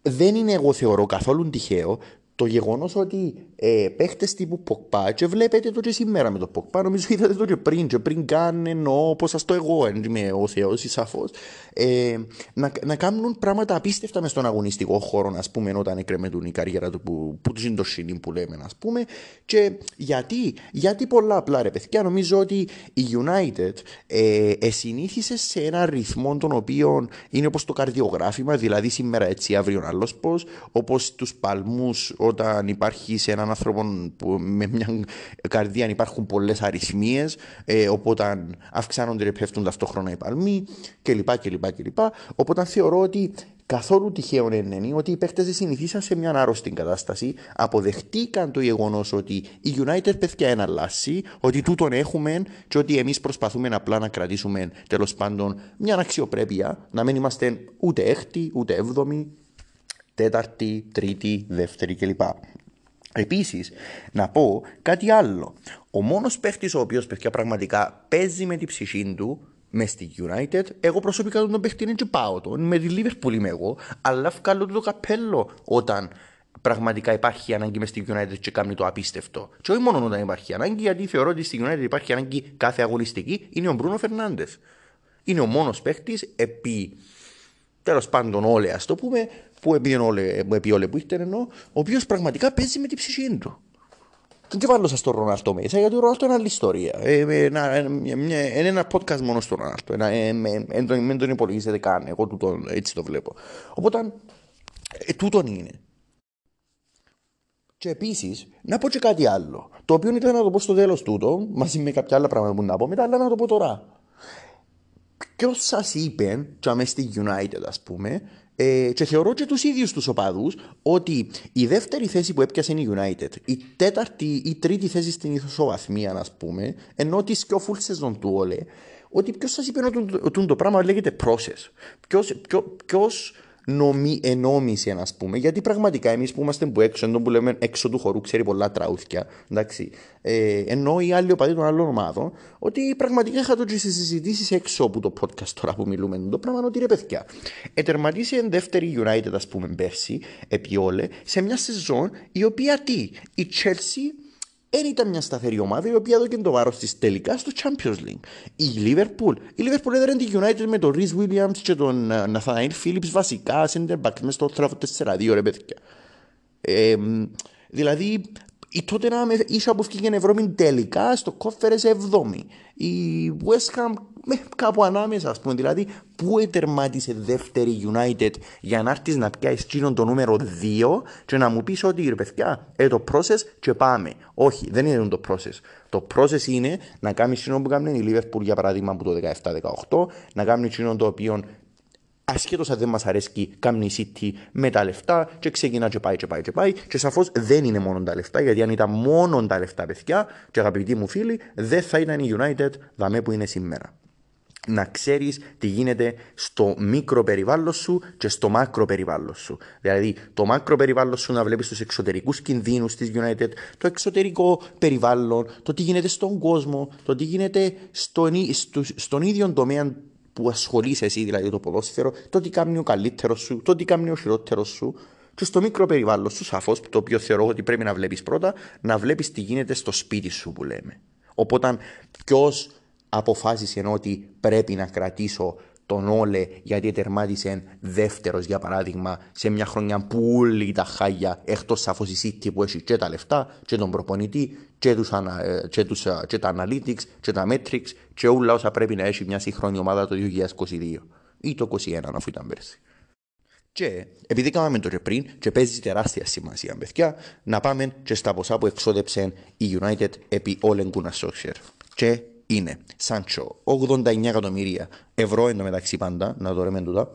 δεν είναι εγώ θεωρώ καθόλου τυχαίο το γεγονός ότι ε, παίχτες τύπου Ποκπά και βλέπετε το και σήμερα με το Ποκπά, νομίζω είδατε το και πριν, και πριν καν εννοώ πώ σας το εγώ, εν είμαι ο Θεός ή σαφώς, ε, να, να κάνουν πράγματα απίστευτα μες στον αγωνιστικό χώρο, ας πούμε, όταν εκρεμετούν η καριέρα του που, που τους είναι το σινί που λέμε, ας πούμε. Και γιατί, γιατί πολλά απλά ρε παιδιά, νομίζω ότι η United ε, συνήθισε σε ένα ρυθμό τον οποίο είναι όπως το καρδιογράφημα, δηλαδή σήμερα έτσι, αύριο άλλος πώς, όπως τους παλμούς όταν υπάρχει σε έναν άνθρωπο που με μια καρδία υπάρχουν πολλές αριθμίες, ε, οπότε αυξάνονται και πέφτουν ταυτόχρονα οι παλμοί κλπ. κλπ, κλπ. Οπότε θεωρώ ότι καθόλου τυχαίο είναι ότι οι παίχτε συνηθίσαν σε μια άρρωστη κατάσταση, αποδεχτήκαν το γεγονός ότι η United παιδιά είναι αλλάσει, ότι τούτον έχουμε και ότι εμείς προσπαθούμε απλά να κρατήσουμε τέλος πάντων μια αξιοπρέπεια, να μην είμαστε ούτε έκτη, ούτε έβδομη, τέταρτη, τρίτη, δεύτερη κλπ. Επίσης, να πω κάτι άλλο. Ο μόνος παίχτης ο οποίος παιδιά πραγματικά παίζει με την ψυχή του μες στη United, εγώ προσωπικά τον παίχτη είναι και πάω τον. Με τη Liverpool είμαι εγώ, αλλά βγάλω το καπέλο όταν πραγματικά υπάρχει ανάγκη μες στη United και κάνει το απίστευτο. Και όχι μόνο όταν υπάρχει ανάγκη, γιατί θεωρώ ότι στη United υπάρχει ανάγκη κάθε αγωνιστική, είναι ο Μπρούνο Φερνάντες. Είναι ο μόνος παίχτης επί τέλος πάντων όλε, ας το πούμε, που επί όλε, επί όλε που ήρθε εννοώ, ο οποίος πραγματικά παίζει με την ψυχή του. Δεν βάλω σας το Ρονάλτο μέσα, γιατί ο Ρονάλτο είναι άλλη ιστορία. Ε, είναι ένα podcast μόνο στο Ρονάλτο. Δεν τον υπολογίζετε καν. Εγώ τούτο, έτσι το βλέπω. Οπότε, ε, τούτον είναι. Και επίσης, να πω και κάτι άλλο. Το οποίο ήταν να το πω στο τέλος τούτο, μαζί με κάποια άλλα πράγματα που να πω μετά, αλλά να το πω τώρα. Ποιος σας είπε, και στη United, ας πούμε, ε, και θεωρώ και τους ίδιους τους οπαδούς ότι η δεύτερη θέση που έπιασε είναι η United, η τέταρτη ή τρίτη θέση στην ισοβαθμία, α πούμε, ενώ τη πιο full season του όλε, ότι ποιος σας είπε ότι το πράγμα λέγεται process. Ποιος νομι, ενόμησε, α πούμε. Γιατί πραγματικά εμείς που είμαστε που έξω, ενώ που λέμε έξω του χορού, ξέρει πολλά τραούθια. Εντάξει. Ε, ενώ οι άλλοι οπαδοί των άλλων ομάδων, ότι πραγματικά είχα το στις συζητήσεις έξω από το podcast τώρα που μιλούμε. Το πράγμα ότι ρε παιδιά. Ετερματίσε δεύτερη United, ας πούμε, πέρσι, επί όλε, σε μια σεζόν η οποία τι, η Chelsea δεν ήταν μια σταθερή ομάδα η οποία έδωκε το βάρος της τελικά στο Champions League. Η Liverpool, η Liverpool έδερε την United με τον Rhys Williams και τον ε, Nathaniel Phillips βασικά center back μέσα στο 4-4-2 ρε παιδιά. Ε, δηλαδή η τότε να ίσω που βγήκε Ευρώπη τελικά στο κόφερες 7η. Η West Ham με κάπου ανάμεσα, ας πούμε. Δηλαδή, πού ετερμάτισε δεύτερη United για να έρθεις να πιάσεις τσίνον το νούμερο 2 και να μου πεις ότι ρε παιδιά, ε, το process και πάμε. Όχι, δεν είναι το process. Το process είναι να κάνεις τσίνον που κάνει η Liverpool για παράδειγμα από το 17-18, να κάνει τσίνον το οποίο ασχέτως αν δεν μας αρέσει, κάνει η City με τα λεφτά και ξεκινά και πάει και πάει και πάει. Και σαφώς δεν είναι μόνο τα λεφτά, γιατί αν ήταν μόνο τα λεφτά, παιδιά, και αγαπητοί μου φίλοι, δεν θα ήταν η United δαμέ που είναι σήμερα να ξέρεις τι γίνεται στο μικρό περιβάλλον σου και στο μάκρο περιβάλλον σου. Δηλαδή, το μάκρο περιβάλλον σου να βλέπεις τους εξωτερικούς κινδύνους της United, το εξωτερικό περιβάλλον, το τι γίνεται στον κόσμο, το τι γίνεται στον, στο, στον ίδιο τομέα που ασχολείσαι εσύ, δηλαδή το ποδόσφαιρο, το τι κάνει ο καλύτερος σου, το τι κάνει ο χειρότερος σου. Και στο μικρό περιβάλλον σου, σαφώς, το οποίο θεωρώ ότι πρέπει να βλέπεις πρώτα, να βλέπεις τι γίνεται στο σπίτι σου που λέμε. Οπότε, ποιος αποφάσισε ότι πρέπει να κρατήσω τον Όλε γιατί τερμάτισε δεύτερος για παράδειγμα σε μια χρονιά που όλοι τα χάγια εκτός σαφώ η City που έχει και τα λεφτά και τον προπονητή και, τους, ε, και, τους, ε, και τα analytics και τα metrics και όλα όσα πρέπει να έχει μια σύγχρονη ομάδα το 2022 ή το 2021 αφού ήταν πέρσι. Και επειδή κάναμε το και πριν και παίζει τεράστια σημασία παιδιά να πάμε και στα ποσά που εξόδεψε η United επί All Gunnar Και είναι Σάντσο 89 εκατομμύρια ευρώ εντωμεταξύ πάντα, να το ρέμε τούτα.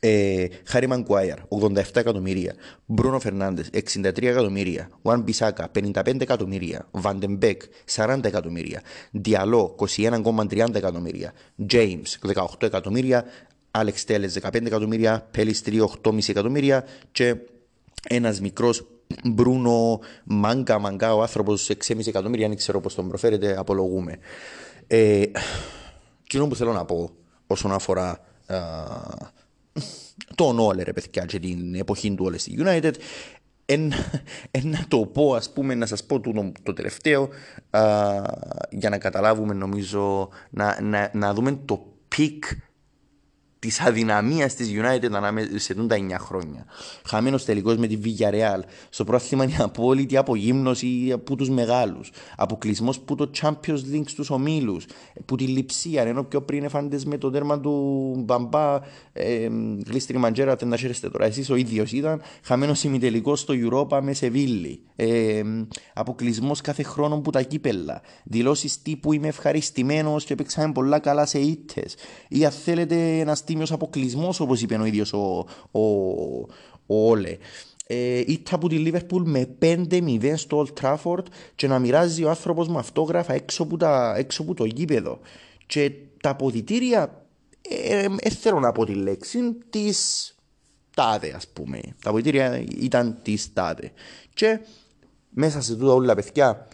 Ε, Χάρι Μανκουάιαρ 87 εκατομμύρια. Μπρούνο Φερνάντες 63 εκατομμύρια. Ουάν Μπισάκα 55 εκατομμύρια. Βαντεμπέκ 40 εκατομμύρια. Διαλό 21,30 εκατομμύρια. James 18 εκατομμύρια. Άλεξ Τέλες 15 εκατομμύρια. Πέλιστρι 8,5 εκατομμύρια. Και ένας μικρός Μπρούνο Μάγκα, Μάγκα, ο άνθρωπος 6,5 εκατομμύρια, δεν ξέρω πώς τον προφέρετε, απολογούμε. Ε, κοινό που θέλω να πω όσον αφορά α, τον Όλε, ρε παιδιά, και την εποχή του Όλες στη United, εν, εν, να το πω, ας πούμε, να σας πω το, το τελευταίο, α, για να καταλάβουμε, νομίζω, να, να, να δούμε το peak της αδυναμίας της United ανάμεσα σε τα 9 χρόνια. Χαμένος τελικός με τη Villarreal. Στο πρόθυμα η απόλυτη απογύμνωση από τους μεγάλους. Αποκλεισμός που το Champions League στους ομίλους. Που τη λειψία. Ενώ πιο πριν έφαντες με το τέρμα του Μπαμπά. Ε, γλίστρι μαντζέρα, δεν τα χαίρεστε τώρα. Εσείς ο ίδιος ήταν. Χαμένος ημιτελικός στο Europa με Σεβίλη. Ε, Αποκλεισμός κάθε χρόνο που τα κύπελα. Δηλώσεις τύπου είμαι ευχαριστημένος και παίξαμε πολλά καλά σε ήττες. Ή αν θέλετε ένας τίμιος αποκλεισμός, όπως είπε ο ίδιος ο, ο, ο Όλε. Ε, ήττα από τη Λίβερπουλ με 5-0 στο Old Trafford και να μοιράζει ο άνθρωπος με αυτόγραφα έξω από, τα, έξω από το γήπεδο. Και τα αποδητήρια, ε, ε, θέλω να πω τη λέξη, της τάδε, ας πούμε. Τα αποδητήρια ήταν της τάδε. Και μέσα σε τούτα όλα παιδιά,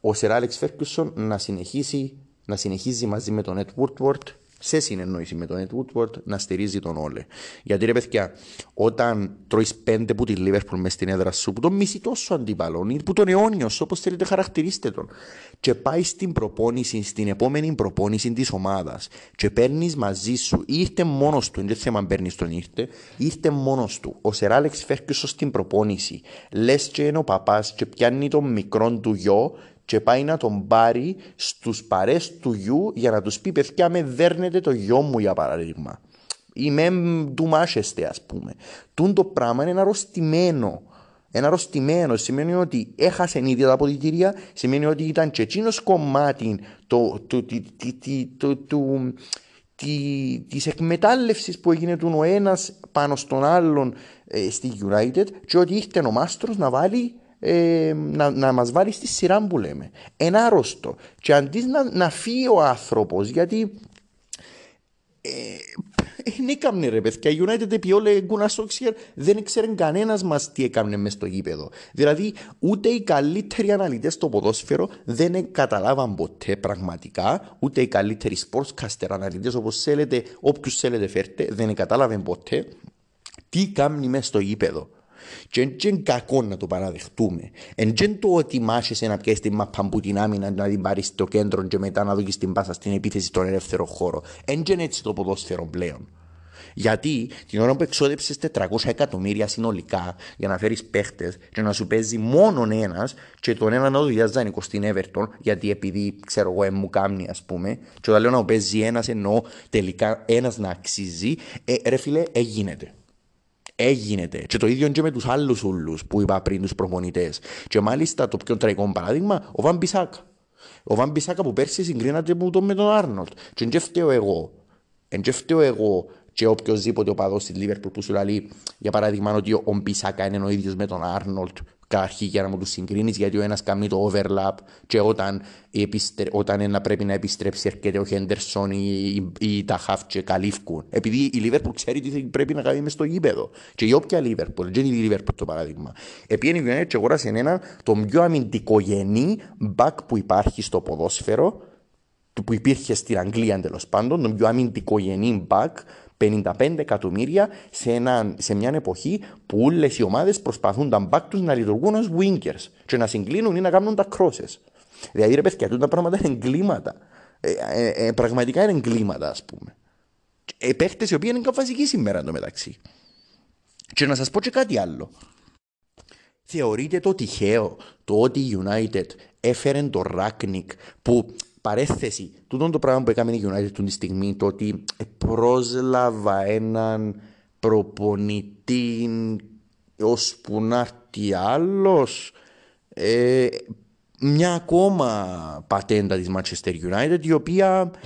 ο Σερ Άλεξ Φέρκουσον να συνεχίσει να συνεχίζει μαζί με τον Ed Woodward σε συνεννόηση με τον Ed Woodward να στηρίζει τον Όλε. Γιατί ρε παιδιά, όταν τρώεις πέντε που τη Liverpool μες στην έδρα σου, που τον μισεί τόσο αντίπαλο, ή που τον αιώνιος, όπως θέλετε χαρακτηρίστε τον, και πάει στην προπόνηση, στην επόμενη προπόνηση της ομάδας, και παίρνεις μαζί σου, ή ήρθε μόνος του, δεν θέμα αν παίρνεις τον ήρθε, ήρθε μόνος του. Ο Σερ Άλεξ Φέρκουσο στην προπόνηση, λες και είναι ο παπάς, και πιάνει τον μικρόν του γιο, και πάει να τον πάρει στους παρές του γιου για να τους πει παιδιά με δέρνετε το γιο μου για παράδειγμα. Είμαι του μάσεστε ας πούμε. Τούν το πράγμα είναι ένα αρρωστημένο. Ένα αρρωστημένο σημαίνει ότι έχασε ήδη τα αποδητήρια, σημαίνει ότι ήταν και εκείνος κομμάτι το, το, το, το, της εκμετάλλευσης που έγινε του ο ένας πάνω στον άλλον ε, στη United και ότι ήρθε ο Μάστρος να βάλει ε, να, να μας βάλει στη σειρά που λέμε. Ένα άρρωστο. Και αντί να, να φύγει ο άνθρωπος, γιατί ε, Δεν έκαμνε ρε παιδιά. Η United επί όλε γκούνα Σόξιερ δεν ήξερε κανένας μας τι έκαμνε μες στο γήπεδο. Δηλαδή, ούτε οι καλύτεροι αναλυτές στο ποδόσφαιρο δεν καταλάβαν ποτέ πραγματικά, ούτε οι καλύτεροι sportscaster αναλυτές όπως θέλετε, όποιου θέλετε φέρτε, δεν κατάλαβαν ποτέ τι κάνει μέσα στο γήπεδο. Και δεν κακό να το παραδεχτούμε. Εν δεν το ότι μάχεσαι να πιέσεις την μαπά που την άμυνα να την πάρεις στο κέντρο και μετά να δώσεις την πάσα στην επίθεση στον ελεύθερο χώρο. Εν δεν έτσι το ποδόσφαιρο πλέον. Γιατί την ώρα που εξόδεψες 400 εκατομμύρια συνολικά για να φέρεις παίχτες και να σου παίζει μόνο ένας και τον ένα να το διαζάνει στην Everton, γιατί επειδή ξέρω εγώ μου κάνει ας πούμε, και όταν λέω να παίζει ένας εννοώ τελικά ένας να αξίζει, ε, ρε φίλε, εγίνεται. Έγινε. Και το ίδιο και με τους άλλους ούλους που είπα πριν, τους προπονητές. Και μάλιστα το πιο τραγικό παράδειγμα, ο Βαν Μπισάκα. Ο Βαν Μπισάκα που πέρσι συγκρίνατε με τον, με τον Άρνολτ. Και δεν φταίω εγώ. Δεν φταίω εγώ και οποιοδήποτε οπαδός στη Λίβερπουλ που σου λέει, για παράδειγμα, ότι ο Μπισάκα είναι ο ίδιος με τον Άρνολτ καταρχήν για να μου τους συγκρίνεις, γιατί ο ένας κάνει το overlap και όταν, επιστρε... όταν ένα πρέπει να επιστρέψει, έρχεται ο Χέντερσον ή, ή, ή τα Χαφ και καλύφκουν. Επειδή η Λίβερπουλ ξέρει τι πρέπει να κάνει μες στο γήπεδο. Και η όποια Λίβερπουλ, δεν είναι η Λίβερπουλ το παράδειγμα. Επειδή η United και αγοράσει έναν τον πιο αμυντικογενή back που υπάρχει στο ποδόσφαιρο, που υπήρχε στην Αγγλία τέλο πάντων, τον πιο αμυντικογενή back 55 εκατομμύρια σε, ένα, σε μια εποχή που όλε οι ομάδες προσπαθούν τα μπακ τους να λειτουργούν ως winkers και να συγκλίνουν ή να κάνουν τα crosses. Δηλαδή, ρε παιδιά, τα πράγματα είναι εγκλήματα. Ε, ε, ε, πραγματικά είναι εγκλήματα, ας πούμε. Ε, Παίχτες οι οποίοι είναι βασικοί σήμερα εντωμεταξύ. Και να σας πω και κάτι άλλο. Θεωρείτε το τυχαίο το ότι η United έφερε το Ράκνικ που παρέθεση, τούτο το πράγμα που έκαμε η United τη στιγμή, το ότι πρόσλαβα έναν προπονητή ώσπου να έρθει άλλος, ε, μια ακόμα πατέντα της Manchester United, η οποία ε,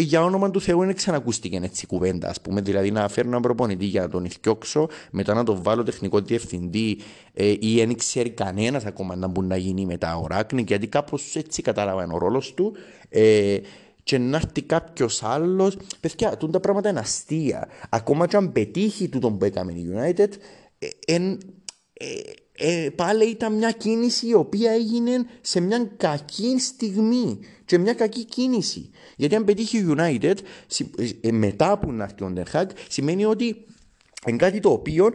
για όνομα του Θεού δεν ξανακούστηκε έτσι κουβέντα, ας πούμε. Δηλαδή να φέρω έναν προπονητή για να τον ηθιώξω, μετά να τον βάλω τεχνικό διευθυντή ε, ή δεν ξέρει κανένας ακόμα να μπορεί να γίνει μετά ο Ράκνη, γιατί κάπως έτσι κατάλαβα ο ρόλος του. Ε, και να έρθει κάποιος άλλος. Παιδιά, τα πράγματα είναι αστεία. Ακόμα και αν πετύχει τούτο που έκαμε η United, ε, εν, ε, ε, πάλι ήταν μια κίνηση η οποία έγινε σε μια κακή στιγμή και μια κακή κίνηση. Γιατί αν πετύχει η United ε, μετά που να έρθει ο Ντερχάκ σημαίνει ότι είναι κάτι το οποίο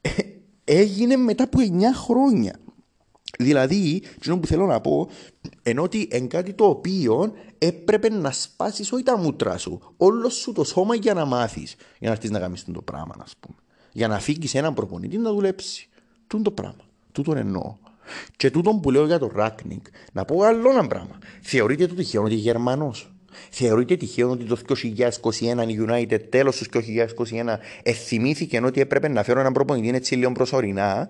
ε, έγινε μετά από 9 χρόνια. Δηλαδή, το που θέλω να πω, ενώ ότι είναι κάτι το οποίο έπρεπε να σπάσεις όχι τα μούτρα σου, όλο σου το σώμα για να μάθεις, για να έρθεις να κάνει το πράγμα, ας πούμε. Για να φύγεις έναν προπονητή να δουλέψει. Τούν το πράγμα. Τούτον εννοώ. Και τούτον που λέω για το Ράκνικ, να πω άλλο ένα πράγμα. Θεωρείτε το τυχαίο ότι Γερμανός; Θεωρείτε τυχαίο ότι το 2021 η United τέλος του 2021 εθυμήθηκε ότι έπρεπε να φέρω έναν προπονητή έτσι λίγο προσωρινά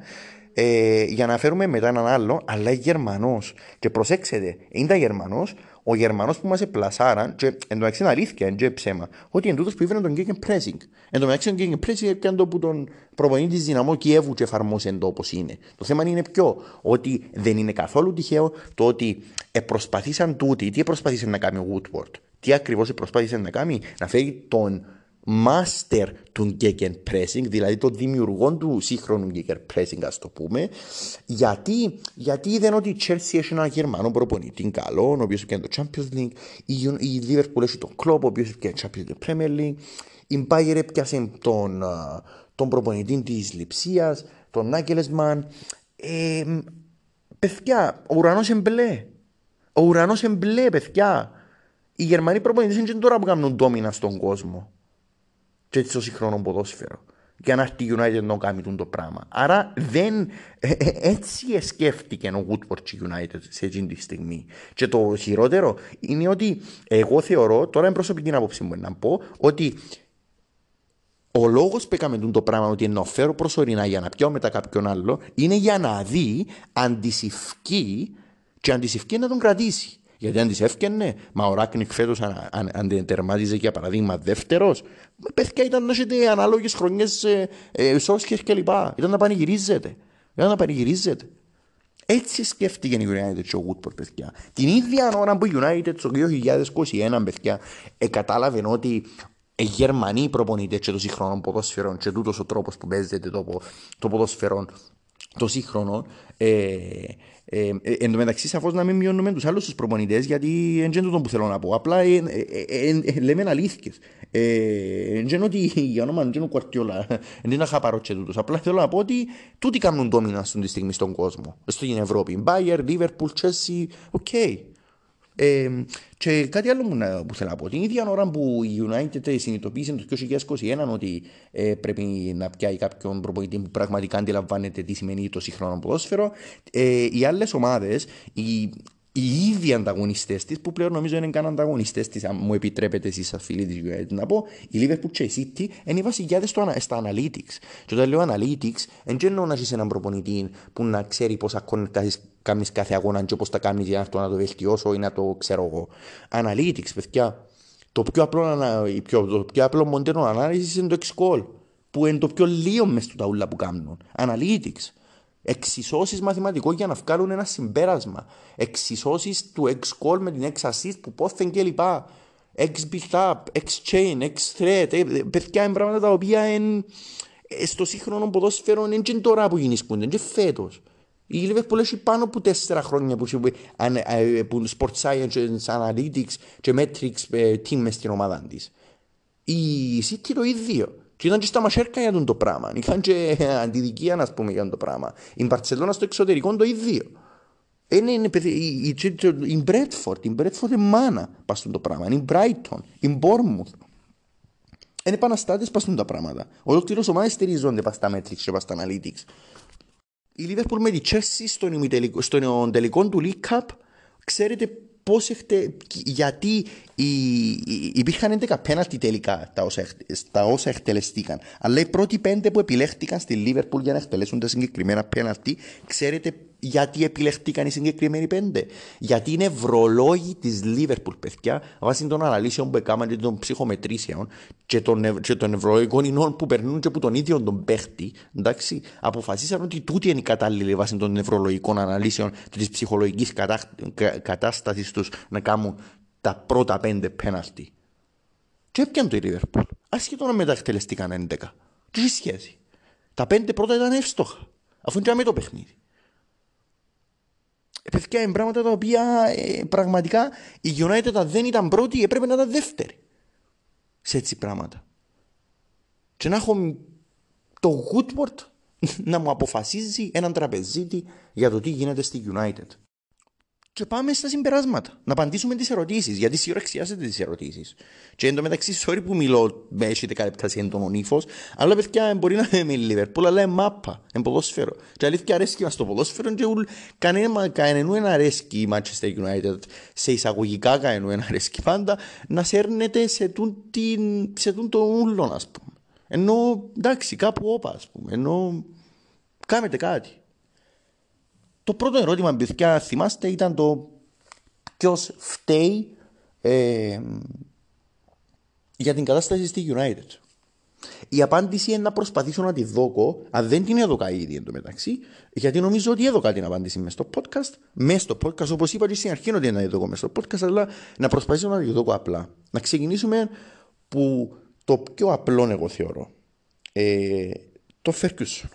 ε, για να φέρουμε μετά έναν άλλο, αλλά Γερμανός. Και προσέξτε, είναι Γερμανός, ο Γερμανός που μας επλασάραν, και εν τω μεταξύ είναι αλήθεια, είναι ψέμα, ότι εν τούτος που ήβρε τον Gegen Pressing. Εν τω μεταξύ τον Gegen Pressing έπιανε το που τον προπονητή της δυναμό Κιέβου και εφαρμόσε το όπως είναι. Το θέμα είναι ποιο, ότι δεν είναι καθόλου τυχαίο το ότι προσπαθήσαν τούτοι, τι προσπαθήσαν να κάνει ο Woodward, τι ακριβώς προσπάθησε να κάνει, να φέρει τον master του Gegenpressing, δηλαδή το δημιουργό του σύγχρονου Gegenpressing, ας το πούμε, γιατί, γιατί είδαν ότι η Chelsea έχει ένα Γερμανό προπονητή καλό, ο οποίος έπιανε το Champions League, η, η Liverpool έχει τον Klopp, ο οποίος έπιανε το Champions League Premier League, η Bayern έπιασε τον, τον προπονητή της Λιψίας, τον Νάγκελεσμαν. Ε, παιδιά, ο ουρανός εμπλέ. Ο ουρανός εμπλέ, παιδιά. Οι Γερμανοί προπονητές είναι τώρα που κάνουν ντόμινα στον κόσμο και έτσι στο σύγχρονο ποδόσφαιρο. Για να έρθει η United να κάνει το πράγμα. Άρα δεν, ε, ε, έτσι σκέφτηκε ο Woodward United σε εκείνη τη στιγμή. Και το χειρότερο είναι ότι εγώ θεωρώ, τώρα είναι προσωπική άποψη μου να πω, ότι ο λόγος που έκαμε το πράγμα ότι να φέρω προσωρινά για να πιω μετά κάποιον άλλο είναι για να δει αντισυφκή και αντισυφκή να τον κρατήσει. Γιατί αν της έφτιανε, μα ο Ράκνικ φέτος αν, αν, αν τερμάτιζε για παράδειγμα δεύτερος, παιδιά ήταν να έχετε ανάλογες χρονιές ε, ε, Σόσχερ κλπ. Ήταν να πανηγυρίζετε. Ήταν να πανηγυρίζετε. Έτσι σκέφτηκε η United και ο Woodward, παιδιά. Την ίδια ώρα που η United το 2021, παιδιά, ε, κατάλαβε ότι ε, Γερμανοί προπονητές και το σύγχρονο ποδόσφαιρο και τούτος ο τρόπος που παίζεται το, το ποδόσφαιρο το σύγχρονο ε, ε, ε, εν τω μεταξύ σαφώς να μην μειώνουμε τους άλλους τους προπονητές γιατί δεν είναι το που θέλω να πω. Απλά ε, ε, ε, λέμε αλήθειες. Δεν είναι ότι για όνομα δεν είναι κουαρτιόλα δεν είναι να χαπαρώ και τούτος. Απλά θέλω να πω ότι τούτοι κάνουν dominate αυτή τη στιγμή στον κόσμο. Στην Ευρώπη. Bayer, Liverpool, Chelsea, OK. okay. Ε, και κάτι άλλο που, που θέλω να πω. Την ίδια ώρα που η United συνειδητοποίησε το 2021 ότι ε, πρέπει να πιάει κάποιον προπονητή που πραγματικά αντιλαμβάνεται τι σημαίνει το σύγχρονο ποδόσφαιρο, ε, οι άλλες ομάδες, οι, οι ίδιοι ανταγωνιστές της, που πλέον νομίζω είναι καν ανταγωνιστές της, αν μου επιτρέπετε εσείς, σαν φίλοι της United, να πω, η Liverpool και η City είναι οι βασιλιάδες στα analytics. Και όταν λέω analytics, δεν εννοώ να είσαι έναν προπονητή που να ξέρει πόσα κάνεις κάθε αγώνα και πώς τα κάνεις για να το βελτιώσω ή να το ξέρω εγώ. Analytics, παιδιά. Το πιο απλό, το πιο απλό μοντέρνο ανάλυση είναι το X-Call, που είναι το πιο λίγο μες του ταούλα που κάνουν. Analytics. Εξισώσεις μαθηματικό για να βγάλουν ένα συμπέρασμα. Εξισώσεις του X-Call με την X-Assist που πόθεν κλπ. X-Build-Up, X-Chain, X-Thread. Ε, παιδιά είναι πράγματα τα οποία είναι στο σύγχρονο ποδόσφαιρο είναι και τώρα που γεννήσκονται, είναι και φέτος. Η Liverpool έχει πάνω από τέσσερα χρόνια που, έχει που sport science, analytics και metrics ε, team μες στην ομάδα της. Η City το ίδιο. Και ήταν και στα μασέρκα για το πράγμα. Είχαν και αντιδικία, να πούμε, για το πράγμα. Η Μπαρτσελώνα στο εξωτερικό το ίδιο. Είναι, είναι, η, η, η Bradford, η Bradford είναι μάνα πας το πράγμα. Είναι η Brighton, η Bournemouth. Είναι επαναστάτες πας τα πράγματα. Ολόκληρος ομάδες στηριζόνται πας στα metrics και πας στα analytics. Η Liverpool με τη Chelsea στον, στον τελικό του League Cup ξέρετε πώς έχετε, γιατί υπήρχαν 11 πέναλτι τελικά τα όσα, τα όσα εκτελεστήκαν. Αλλά οι πρώτοι πέντε που επιλέχτηκαν στη Liverpool για να εκτελέσουν τα συγκεκριμένα πέναλτι, ξέρετε γιατί επιλεχτήκαν οι συγκεκριμένοι πέντε; Γιατί είναι ευρωλόγοι της Λίβερπουλ, παιδιά, βάσει των αναλύσεων που έκαναν και των ψυχομετρήσεων και των, και των ευρωλογικών ινών που περνούν και από τον ίδιο τον παίχτη, εντάξει, αποφασίσαν ότι τούτη είναι η κατάλληλη βάσει των νευρολογικών αναλύσεων της ψυχολογικής κατά, κατάστασης τους να κάνουν τα πρώτα πέντε πέναλτι. Και έπιαν το η Λίβερπουλ. Ασχετόν να μετακτελεστήκαν 11. Τι σχέση. Τα πέντε πρώτα ήταν εύστοχα. Αφού είναι το παιχνίδι. Ε, παιδιά είναι πράγματα τα οποία ε, πραγματικά η United δεν ήταν πρώτη έπρεπε να ήταν δεύτερη σε έτσι πράγματα. Και να έχω το Woodward να μου αποφασίζει έναν τραπεζίτη για το τι γίνεται στη United και πάμε στα συμπεράσματα. Να απαντήσουμε τις ερωτήσεις. Γιατί σίγουρα χρειάζεται τις ερωτήσεις. Και εν τω μεταξύ, sorry που μιλώ με έχετε κάτι έντονο ύφος, αλλά παιδιά μπορεί να είμαι Λίβερπουλ, αλλά είναι μάπα, είναι ποδόσφαιρο. Και αλήθεια αρέσκει μας το ποδόσφαιρο, και κανένα, κανένου ένα αρέσκει η Manchester United, σε εισαγωγικά κανένου ένα αρέσκει πάντα, να σέρνεται σε τούν, την, σε τούν το ούλο, ας πούμε. Ενώ εντάξει, κάπου όπα, ας πούμε. Ενώ κάνετε κάτι. Το πρώτο ερώτημα, παιδιά, θυμάστε, ήταν το ποιος φταίει ε, για την κατάσταση στη United. Η απάντηση είναι να προσπαθήσω να τη δώκω, αν δεν την έδωκα ήδη εντωμεταξύ, γιατί νομίζω ότι έδωκα την απάντηση μέσα στο podcast. Μέσα στο podcast, όπως είπα και στην αρχή, ότι είναι να μέσα στο podcast, αλλά να προσπαθήσω να τη δώκω απλά. Να ξεκινήσουμε που το πιο απλό εγώ θεωρώ. Ε, το Ferguson.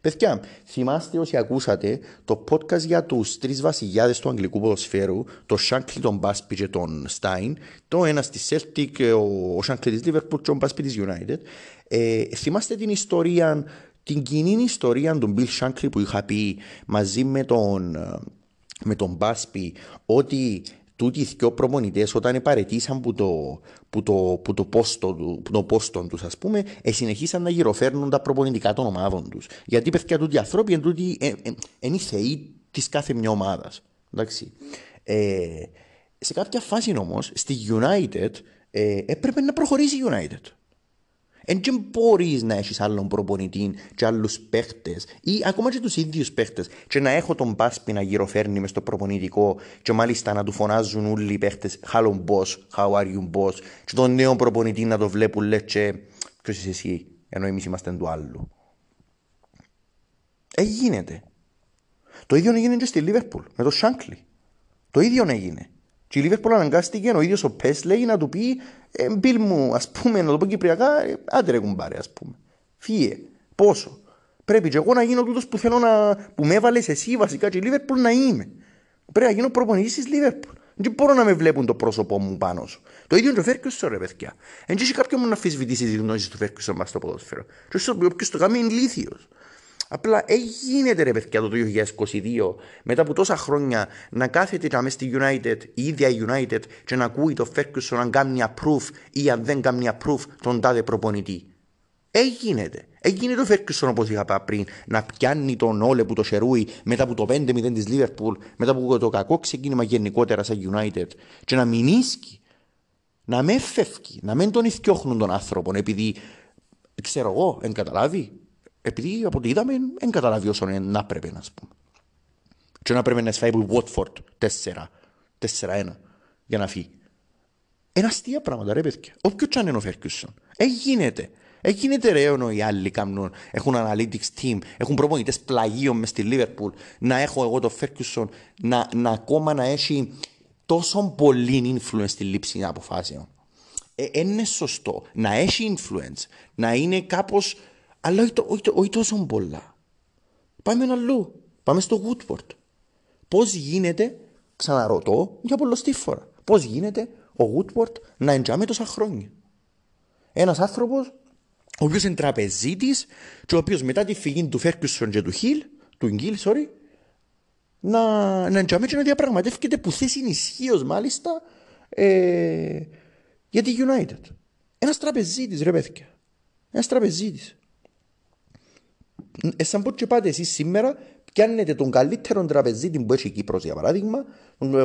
Παιδιά, θυμάστε όσοι ακούσατε το podcast για τους τρεις βασιλιάδες του αγγλικού ποδοσφαίρου, το Shankly, τον Μπάσπι και τον Στάιν, το ένα στη Celtic, ο, ο Shankly της Liverpool και ο Μπάσπι της United. Ε, θυμάστε την ιστορία, την κοινή ιστορία του Bill Shankly που είχα πει μαζί με τον, με τον Μπάσπι ότι τούτοι οι δυο προπονητές όταν παρετήσαν που το, που το, που το, πόστο, που το πόστο τους ας πούμε ε, συνεχίσαν να γυροφέρνουν τα προπονητικά των ομάδων τους. Γιατί παιδιά τούτοι άνθρωποι είναι τούτοι ε, ε, είναι οι θεοί της κάθε μια ομάδας. Εντάξει. Ε, σε κάποια φάση όμως στη United ε, έπρεπε να προχωρήσει η United Εν και μπορείς να έχεις άλλον προπονητή και άλλους παίχτες ή ακόμα και τους ίδιους παίχτες και να έχω τον Πάσπι να γυροφέρνει μες στο προπονητικό και μάλιστα να του φωνάζουν όλοι οι παίχτες Hello boss, how are you boss; και τον νέο προπονητή να το βλέπουν λες και ποιος είσαι εσύ ενώ εμείς είμαστε του άλλου. Έγινε. Το ίδιο έγινε και στη Λίβερπουλ με το Σάνκλι. Το ίδιο έγινε. Και η Λίβερπουλ αναγκάστηκε ο ίδιος ο Πέσλεϊ να του πει ε, Μπιλ μου, ας πούμε, να το πω κυπριακά, ε, άντε ρε κουμπάρε, ας πούμε. Φύγε. Πόσο. Πρέπει και εγώ να γίνω τούτος που θέλω να... που με έβαλες εσύ βασικά και η Λίβερπουλ να είμαι. Πρέπει να γίνω προπονητής της Λίβερπουλ. Δεν μπορώ να με βλέπουν το πρόσωπό μου πάνω σου. Το ίδιο είναι το Φέρκιουσον ρε παιδιά. Δεν έχει κάποιον μου να αφισβητήσει τις γνώσεις του Φέρκιουσον μας στο ποδόσφαιρο. Και όποιος το κάνει είναι ηλίθιος. Απλά έγινε ρε παιδιά το 2022 μετά από τόσα χρόνια να κάθεται να στη United, η ίδια United και να ακούει το Ferguson αν κάνει approve ή αν δεν κάνει approve τον τάδε προπονητή. Έγινε. Έγινε το Ferguson όπως είχα πει πριν να πιάνει τον Όλε που το Σερούι μετά από το 5-0 της Liverpool μετά από το κακό ξεκίνημα γενικότερα σαν United και να μην ίσκει, να με φεύγει, να μην τον ηθιώχνουν τον άνθρωπο επειδή ξέρω εγώ, εν καταλάβει επειδή από ό,τι είδαμε δεν καταλάβει όσο να πρέπει να πούμε. Και να πρέπει να σφάει από Watford 4, 4-1 για να φύγει. Είναι αστεία πράγματα ρε παιδιά. Όποιος τσάνε είναι ο Φέρκιουσον. Έγινεται. Έγινεται ρε ενώ οι άλλοι κάνουν, έχουν analytics team, έχουν προπονητές πλαγίων μες στη Liverpool, να έχω εγώ το Φέρκιουσον, να, να ακόμα να έχει τόσο πολύ influence στη λήψη αποφάσεων. Ε, είναι σωστό να έχει influence, να είναι κάπως αλλά όχι, όχι, όχι τόσο πολλά. Πάμε αλλού. Πάμε στο Woodward. Πώς γίνεται, ξαναρωτώ για πολλωστή φορά, πώς γίνεται ο Woodward να εντζάμε τόσα χρόνια; Ένας άνθρωπος, ο οποίος είναι τραπεζίτης, και ο οποίος μετά τη φυγή του Φέρκιουσον και του Χιλ, του Γκίλ, sorry, να, να εντζάμε και να διαπραγματεύεται που θέση ισχύω μάλιστα ε, για τη United. Ένας τραπεζίτης, ρε παιδιά. Ένας τραπεζίτης. Ε, σαν πω και πάτε εσείς σήμερα πιάνετε τον καλύτερο τραπεζίτη που έχει η Κύπρος για παράδειγμα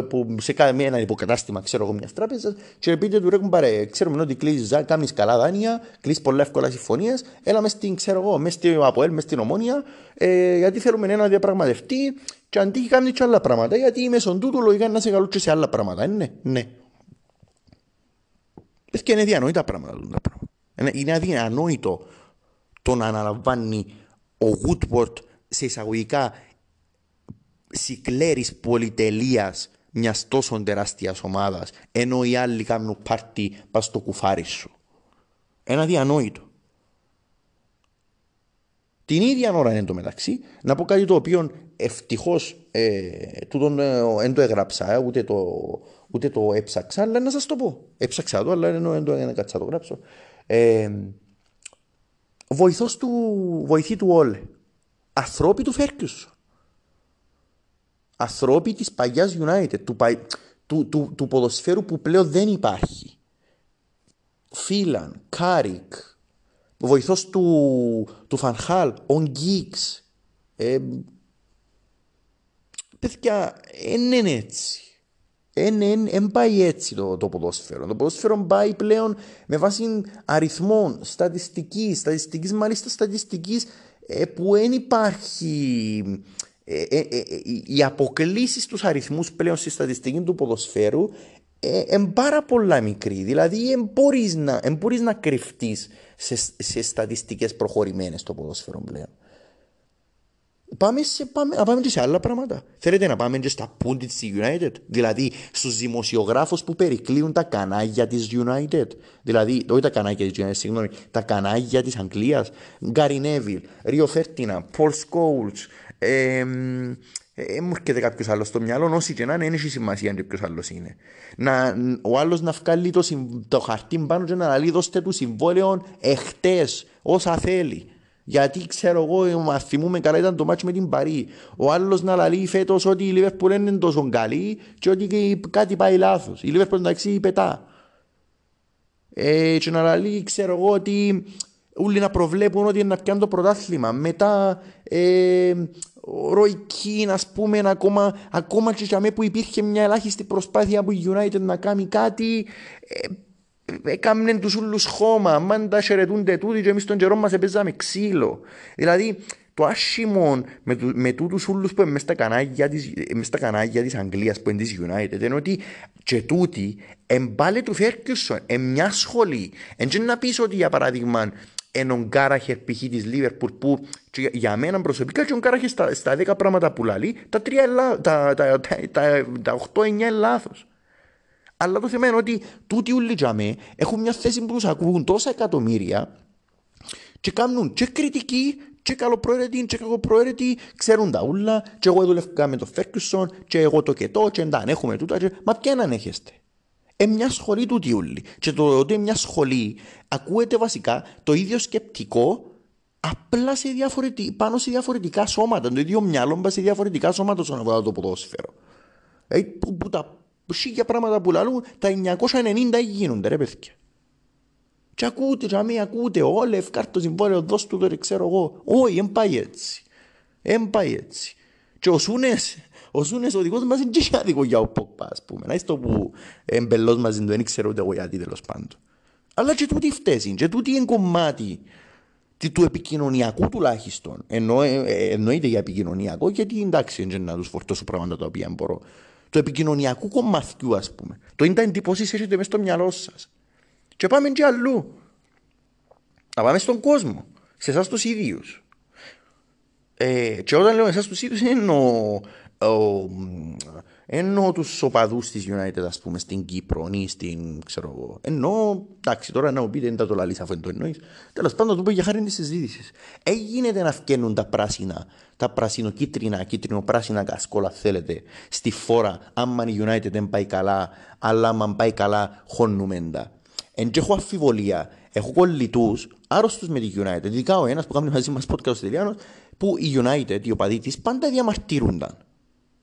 που σε κάνει ένα υποκατάστημα ξέρω εγώ μιας τράπεζας και πείτε του ρε κουμπάρε ξέρουμε ότι κλείσεις, κάνεις καλά δάνεια κλείσεις πολλά εύκολα συμφωνίες έλα μες στην ξέρω εγώ μες στην ΑΠΟΕΛ, μες στην Ομόνια ε, γιατί θέλουμε ένα διαπραγματευτή και αντί κάνει και άλλα πράγματα γιατί η μέσον τούτου λογικά να σε καλούτσαι σε άλλα πράγματα ε, ναι, ναι. Και είναι διανοητά πράγματα είναι αδιανόητο το να αναλαμβάνει ο Woodward σε εισαγωγικά συκλέρης πολυτελείας μια τόσο τεράστια ομάδα, ενώ οι άλλοι κάνουν πάρτι πα στο κουφάρι σου. Ένα διανόητο. Την ίδια ώρα είναι το μεταξύ, να πω κάτι το οποίο ευτυχώ ε, δεν ε, το έγραψα, ε, ούτε, το, ούτε το έψαξα, αλλά να σα το πω. Έψαξα το, αλλά δεν το έκατσα το γράψω. Ε, βοηθός του, βοηθή του Όλε. Ανθρώποι του Φέρκιους. Ανθρώποι της παγιάς United, του, του, του, του ποδοσφαίρου που πλέον δεν υπάρχει. Φίλαν, Κάρικ, βοηθός του, του Φανχάλ, ο Γκίξ. Ε, παιδιά, δεν είναι έτσι. Δεν πάει έτσι το, το ποδόσφαιρο. Το ποδόσφαιρο πάει πλέον με βάση αριθμών, στατιστικής, στατιστικής μάλιστα στατιστικής ε, που δεν υπάρχει. Ε, ε, οι αποκλίσεις στους αριθμούς πλέον στη στατιστική του ποδοσφαίρου είναι πάρα πολλά μικρή. Δηλαδή, δεν μπορείς να, να κρυφτείς σε, σε στατιστικές προχωρημένες το ποδόσφαιρο πλέον. Πάμε, σε, πάμε, να πάμε και σε άλλα πράγματα. Θέλετε να πάμε και στα πούντι της United; Δηλαδή στους δημοσιογράφους που περικλείουν τα κανάλια της United. Δηλαδή, όχι τα κανάλια της United, συγγνώμη, τα κανάλια της Αγγλίας. Γκάρι Νέβιλ, Ρίο Φέρτινα, Πολ Σκόουλτς, ε, ε, μου έρχεται κάποιος άλλος στο μυαλό, όσοι και να είναι, δεν έχει σημασία αν ποιος άλλος είναι. Να, ο άλλος να βγάλει το, το χαρτί πάνω και να λέει δώστε του συμβόλαιο εχθές, όσα θέλει. Γιατί ξέρω εγώ, θυμούμε καλά ήταν το μάτσο με την Παρή. Ο άλλος να λέει φέτος ότι η Λίβερπουλ είναι τόσο καλή και ότι κάτι πάει λάθος. Η Λίβερπουλ εντάξει πετά. Ε, και να λέει, ξέρω εγώ, ότι όλοι να προβλέπουν ότι είναι να πιάνουν το πρωτάθλημα. Μετά, ε, ο Ροϊκίν, ας πούμε, ακόμα, ακόμα και για που υπήρχε μια ελάχιστη προσπάθεια από η United να κάνει κάτι, ε, έκαμνε τους ούλους χώμα, μάντα χαιρετούνται τούτοι και εμείς τον καιρό μας έπαιζαμε ξύλο. Δηλαδή, το άσχημο με, του, με τούτους ούλους που είναι μέσα στα κανάλια της, μες στα κανάλια της Αγγλίας που είναι της United είναι ότι και τούτοι εμπάλε του Φέρκιουσον, εν μια σχολή. Εν να πεις ότι για παράδειγμα έναν Γκάραχερ π.χ. της Λίβερπουλ που για μένα προσωπικά και ο Γκάραχερ στα, στα 10 πράγματα που λαλεί τα, 3 τα, τα, τα, τα, τα 8-9 λάθος. Αλλά το θέμα είναι ότι τούτοι ούλοι τζαμέ έχουν μια θέση που τους ακούουν τόσα εκατομμύρια και κάνουν και κριτική και καλοπροαίρετη και κακοπροαίρετη, ξέρουν τα ούλα και εγώ δούλευκα με τον Φέρκουσον και εγώ το και το και εντάν έχουμε τούτα και... Μα ποια να ανέχεστε. Ε, μια σχολή τούτη ούλη. Και το ότι μια σχολή ακούεται βασικά το ίδιο σκεπτικό απλά σε διαφορετικά, πάνω σε διαφορετικά σώματα. Το ίδιο μυαλό μπα σε διαφορετικά σώματα όσον αφορά το ποδόσφαιρο. Ε, που, που τα σίγια πράγματα που λαλούν, τα 990 γίνονται, ρε παιδιά. Και ακούτε, και αμέ ακούτε, όλε, ευκάρτο συμβόλαιο, δώσ' του τώρα, ξέρω εγώ. Όχι, δεν πάει έτσι. Δεν πάει έτσι. Και ο Σούνες, ο Σούνες ο δικός μας είναι και άδικο για ο Ποκπά, ας πούμε. Να είσαι το που εμπελός μας δεν ξέρω ούτε εγώ γιατί τέλος πάντων. Αλλά και τούτη φταίει, και τούτη είναι κομμάτι του επικοινωνιακού τουλάχιστον. Εννο, ε, ε, εννοείται για επικοινωνιακό, γιατί εντάξει, δεν να τους φορτώσω πράγματα τα οποία μπορώ. Το επικοινωνιακού κομματιού, ας πούμε. Το είναι τα εντυπώσεις έχετε μέσα στο μυαλό σας. Και πάμε και αλλού. Να πάμε στον κόσμο. Σε εσάς τους ίδιους. Ε, και όταν λέω εσάς τους ίδιους, εννοώ ενώ τους οπαδούς της United, ας πούμε, στην Κύπρο ή στην. ξέρω εγώ. Ενώ. εντάξει, τώρα να μου πείτε, δεν τα το λαλεί αφού δεν το εννοεί. Τέλος πάντων, το πω για χάρη της συζήτησης. Έγινε να φκαίνουν τα πράσινα, τα πράσινο-κίτρινα, κίτρινο-πράσινα κασκόλα, θέλετε, στη φόρα, άμα η United δεν πάει καλά, αλλά άμα πάει καλά, χωνουμέντα. Εν έχω αφιβολία. Έχω κολλητούς άρρωστους με τη United. Ειδικά ο ένας που κάνει μαζί μας podcast στο που η United, οι οπαδοί της, πάντα διαμαρτύρονταν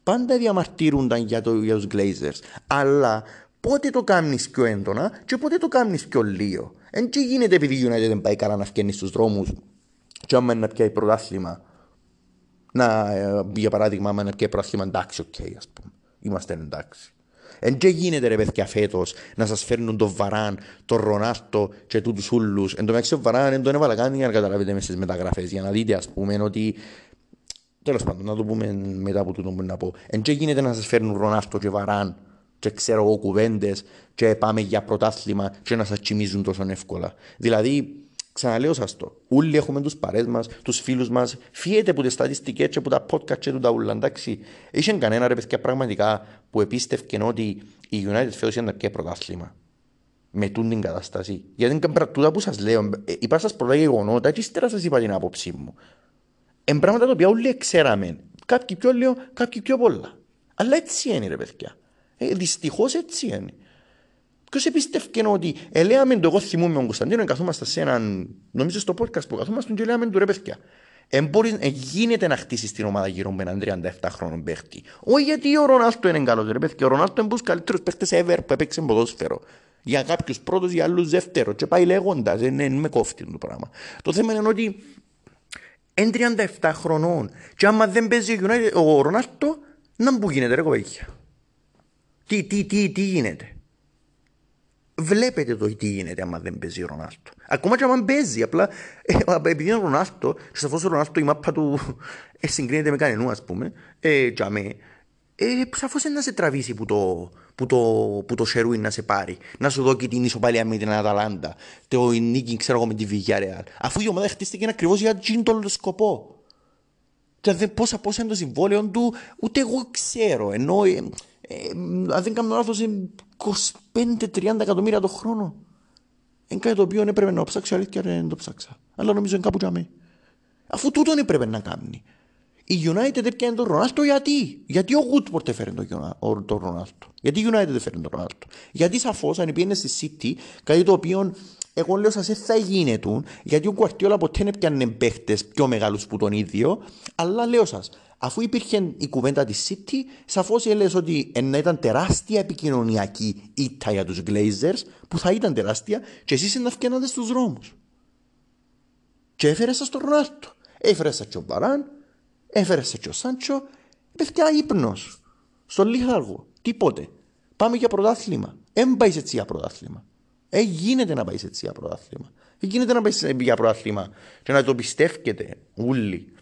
πάντα διαμαρτύρονταν για, το, για τους Glazers. Αλλά πότε το κάνεις πιο έντονα και πότε το κάνεις πιο λίγο. Εν και γίνεται επειδή η United δεν πάει καλά να φκένει στους δρόμους και άμα να πιάει πρωτάθλημα. Να, ε, για παράδειγμα, άμα να πιάει πρωτάθλημα, εντάξει, OK, okay, ας πούμε. Είμαστε εντάξει. Εν και γίνεται ρε παιδιά φέτος να σας φέρνουν τον Βαράν, τον Ρονάλντο και τούτους ούλους. Εν τω μεταξύ ο Βαράν δεν τον έβαλα καν για να καταλάβετε μέσα στις μεταγραφές για να δείτε ας πούμε ότι Τέλος πάντων, να το πούμε μετά από τούτο που να πω. Εν και γίνεται να σας φέρνουν Ρονάρτο και Βαράν και ξέρω εγώ κουβέντες και πάμε για πρωτάθλημα και να σας τσιμίζουν τόσο εύκολα. Δηλαδή, ξαναλέω σας το. Όλοι έχουμε τους παρές μας, τους φίλους μας. Φύγετε από τις στατιστικές και από τα podcast και του τα ούλα. Εντάξει, είχε κανένα ρε παιδιά πραγματικά που επίστευκε ότι η United φέτο είναι και πρωτάθλημα. Με τούν την κατάσταση. Γιατί τούτα που σας λέω, ε, είπα σας πολλά γεγονότα και ύστερα σας είπα την άποψή μου. Εν πράγματα τα οποία όλοι ξέραμε. Κάποιοι πιο λίγο, κάποιοι πιο πολλά. Αλλά έτσι είναι ρε παιδιά. Ε, Δυστυχώς έτσι είναι. Ποιος επίστευκε ότι ελέαμε το εγώ θυμούμαι τον Κωνσταντίνο, καθόμαστε σε έναν, νομίζω στο podcast που καθόμαστε και λέμε του ρε παιδιά. Ε, μπορεί, ε, γίνεται να χτίσεις την ομάδα γύρω με έναν 37 χρόνο παίχτη. Όχι γιατί ο Ρονάλτο είναι καλός, ρε παιδιά. Ο Ρονάλτο είναι από τους καλύτερους παίχτες ever που έπαιξε ποδόσφαιρο. Για κάποιους πρώτους, για άλλους δεύτερο. Και πάει λέγοντας. Δεν είναι με κόφτη το πράγμα. Το θέμα είναι ότι είναι 37 χρονών. Και άμα δεν παίζει ο Ρονάλτο, να μου γίνεται ρε κοπέκια. Τι, τι, τι, τι γίνεται; Βλέπετε το τι γίνεται άμα δεν παίζει ο Ρονάλτο. Ακόμα και άμα παίζει, απλά ε, επειδή είναι ο Ρονάλτο, και σαφώς ο Ρονάλτο η μάπα του ε, συγκρίνεται με κανενού ας πούμε, ε, τζαμέ, ε, σαφώς είναι να σε τραβήσει που το, που το, που το Σερούιν να σε πάρει. Να σου δώσει την ισοπαλία με την Αταλάντα. Το νίκη, ξέρω εγώ, με τη Villarreal. Αφού η ομάδα χτίστηκε ακριβώς για τον σκοπό. Και δεν πόσα πόσα είναι το συμβόλαιο του, ούτε εγώ ξέρω. Ενώ, ε, ε, αν δεν κάνω λάθος, 25-30 εκατομμύρια το χρόνο. Είναι κάτι το οποίο έπρεπε να ψάξω, αλήθεια δεν το ψάξα. Αλλά νομίζω είναι κάπου τζαμί. Αφού τούτον έπρεπε να κάνει. Η United έπιανε τον Ρονάλτο γιατί; Γιατί ο Woodward έφερε τον, τον Ρονάλτο. Γιατί η United έφερε τον Ρονάλτο. Γιατί σαφώς αν πήγαινε στη City, κάτι το οποίο εγώ λέω σας θα γίνεται, γιατί ο Κουαρτιόλα ποτέ δεν έπιανε παίχτες πιο μεγάλους που τον ίδιο, αλλά λέω σας, αφού υπήρχε η κουβέντα της City, σαφώς έλεγες ότι να ήταν τεράστια επικοινωνιακή ήττα για τους Glazers, που θα ήταν τεράστια, και εσείς να φτιάχνατε στους δρόμους. Και έφερες σας τον Ρονάλτο. Έφερες σας τον Μπαράν, Έφερε σε και ο Σάντσο, πέφτει ύπνος. Στο Λίχαργο. Τίποτε. Πάμε για πρωτάθλημα. Δεν πάει έτσι για πρωτάθλημα. Ε, γίνεται να πάει έτσι για πρωτάθλημα. Ε, γίνεται να πάει για πρωτάθλημα και να το πιστεύετε όλοι.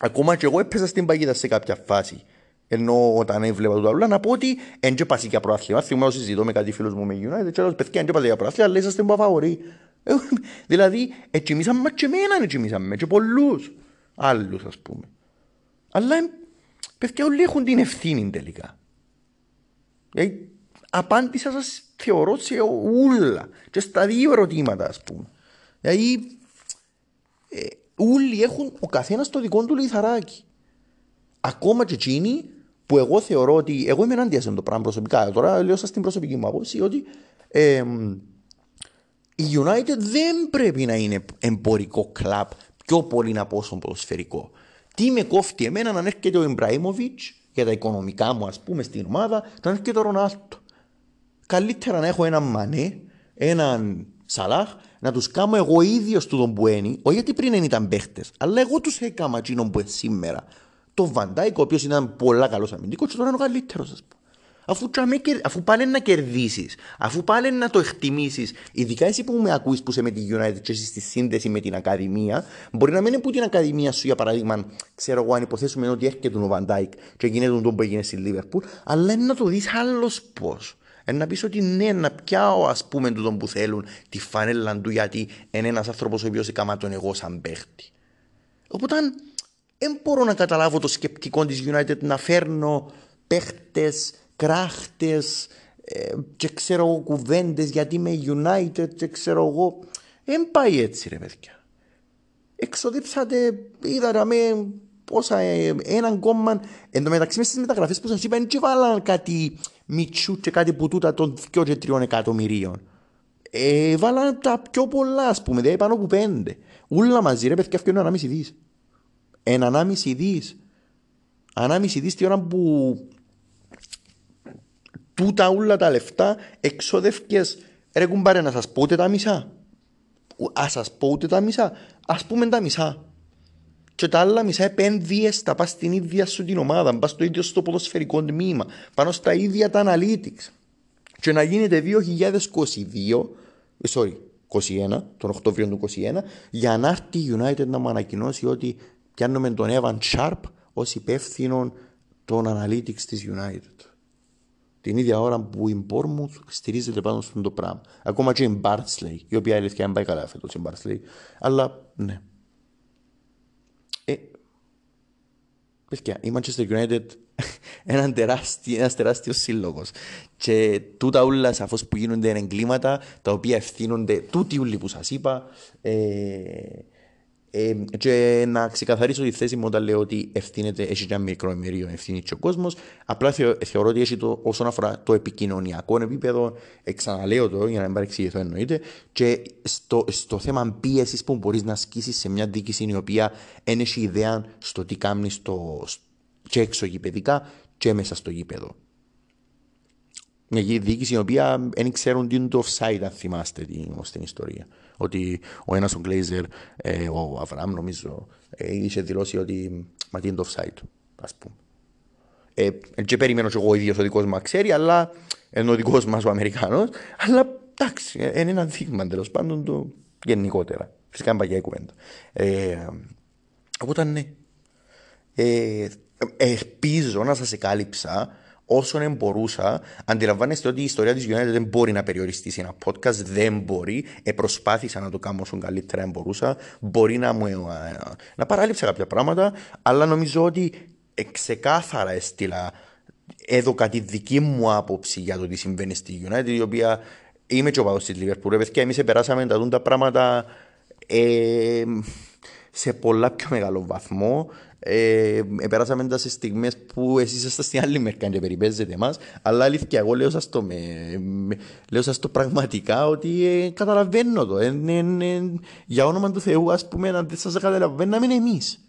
Ακόμα και εγώ έπαιζα στην παγίδα σε κάποια φάση. Ενώ όταν έβλεπα το ταβλά να πω ότι δεν πάσει για πρωτάθλημα. Θυμάμαι ότι συζητώ με κάτι φίλους μου με United και λέω παιδιά δεν για πρωτάθλημα αλλά είσαστε μπαφαγοροί. Ε, δηλαδή, έτσι μίσαμε και εμένα έτσι μίσαμε και πολλούς άλλους ας πούμε. Αλλά παιδιά όλοι έχουν την ευθύνη τελικά. Ε, απάντησα σας θεωρώ σε ούλα και στα δύο ερωτήματα ας πούμε. Δηλαδή ε, όλοι έχουν ο καθένας το δικό του λιθαράκι. Ακόμα και εκείνοι που εγώ θεωρώ ότι εγώ είμαι ενάντια σε το πράγμα προσωπικά. Τώρα λέω σας την προσωπική μου άποψη ότι ε, η United δεν πρέπει να είναι εμπορικό κλαμπ πιο πολύ να πω στον ποδοσφαιρικό. Τι με κόφτει εμένα να έρχεται ο Ιμπραήμοβιτ για τα οικονομικά μου, ας πούμε, στην ομάδα, να έρχεται ο Ρονάλτο. Καλύτερα να έχω έναν Μανέ, έναν Σαλάχ, να τους κάνω εγώ ίδιος του τον Μπουένι, όχι γιατί πριν δεν ήταν παίχτες, αλλά εγώ τους έκανα εκείνον που σήμερα. Το Βαντάικ, ο οποίος ήταν πολλά καλός αμυντικός, και τώρα είναι ο καλύτερος, ας πούμε αφού, αφού πάνε να κερδίσεις, αφού πάνε να το εκτιμήσεις, ειδικά εσύ που με ακούει που είσαι με τη United και είσαι στη σύνδεση με την Ακαδημία, μπορεί να μην είναι που την Ακαδημία σου, για παράδειγμα, ξέρω εγώ, αν υποθέσουμε ότι έρχεται ο Βαντάικ και γίνεται τον που έγινε στη Λίβερπουλ, αλλά είναι να το δεις άλλος πώς. Ε, να πεις ότι ναι, να πιάω ας πούμε τον που θέλουν τη φανέλα του γιατί είναι ένας άνθρωπος ο οποίος έκανα τον εγώ σαν παίχτη. Οπότε δεν μπορώ να καταλάβω το σκεπτικό της United να φέρνω παίχτες κράχτες ε, και ξέρω εγώ κουβέντες γιατί είμαι United και ξέρω εγώ. Δεν πάει έτσι ρε παιδιά. Εξοδέψατε είδα με πόσα ε, έναν κόμμα. Εν τω μεταξύ στις μεταγραφές που σας είπα δεν βάλαν κάτι μητσού και κάτι που τούτα των 2 και 3 εκατομμυρίων. Ε, βάλαν τα πιο πολλά ας πούμε δηλαδή πάνω από πέντε. Ούλα μαζί ρε παιδιά αυτό είναι ανάμιση δις. Ένα ανάμιση δις. Ανάμιση δις τη ώρα που τούτα όλα τα λεφτά εξοδεύκες. Ρε κουμπάρε να σας πω ούτε τα μισά. Α σας πω ούτε τα μισά. Ας πούμε τα μισά. Και τα άλλα μισά επένδυες τα πας στην ίδια σου την ομάδα πας στο ίδιο στο ποδοσφαιρικό τμήμα πάνω στα ίδια τα analytics. Και να γίνεται 2022 sorry 21, τον Οκτώβριο του 2021 για να έρθει η United να μου ανακοινώσει ότι πιάνουμε τον Evan Sharp ως υπεύθυνο των analytics της United την ίδια ώρα που η Bournemouth στηρίζεται πάνω στον το πράγμα. Ακόμα και η Μπάρτσλεϊ, η οποία αλήθεια δεν πάει καλά φέτος η Μπάρτσλεϊ, αλλά ναι. Ε, παιδιά, η Manchester United έναν τεράστιο, ένας τεράστιος σύλλογος και τούτα όλα σαφώς που γίνονται είναι εγκλήματα τα οποία ευθύνονται τούτοι όλοι που σας είπα ε, ε, και να ξεκαθαρίσω τη θέση μου όταν λέω ότι ευθύνεται, έχει ένα μικρό μερίο ευθύνη και ο κόσμος. Απλά θεω, θεωρώ ότι έχει το, όσον αφορά το επικοινωνιακό επίπεδο, ξαναλέω το για να μην παρεξηγηθώ εννοείται, και στο, στο θέμα πίεσης που μπορείς να ασκήσεις σε μια διοίκηση η οποία δεν έχει ιδέα στο τι κάνει στο, και έξω γηπαιδικά και μέσα στο γήπεδο. Μια διοίκηση η οποία δεν ξέρουν τι είναι το offside, αν θυμάστε την ιστορία ότι ο ένας ο Γκλέιζερ, ε, ο Αβραάμ νομίζω, ε, είχε δηλώσει ότι μα τι είναι το offside, ας πούμε. Ε, και περιμένω και εγώ ίδιος ο δικός μου ξέρει, αλλά ενώ ο δικός μας ο Αμερικάνος, αλλά εντάξει, ε, είναι ένα δείγμα τέλος πάντων του γενικότερα. Φυσικά είναι παγιά κουβέντα. Ε, οπότε ναι, ε, ελπίζω να σας εκάλυψα όσο μπορούσα, αντιλαμβάνεστε ότι η ιστορία της United δεν μπορεί να περιοριστεί σε ένα podcast, δεν μπορεί. Ε, προσπάθησα να το κάνω όσο καλύτερα μπορούσα. Μπορεί να μου ε, να παράλειψα κάποια πράγματα, αλλά νομίζω ότι ξεκάθαρα έστειλα έδωκα τη δική μου άποψη για το τι συμβαίνει στη United, η οποία είμαι και ο παδός της Liverpool. Και εμείς περάσαμε τα τα πράγματα ε, σε πολλά πιο μεγάλο βαθμό. Ε, περάσαμε τας σε στιγμές που εσείς είσαστε στην άλλη μερικά και περιπέζετε εμάς. Αλλά αλήθεια εγώ λέω σας το, με, με, λέω σας το πραγματικά ότι ε, καταλαβαίνω το. Ε, ε, για όνομα του Θεού ας πούμε να δεν σας καταλαβαίναμε εμείς.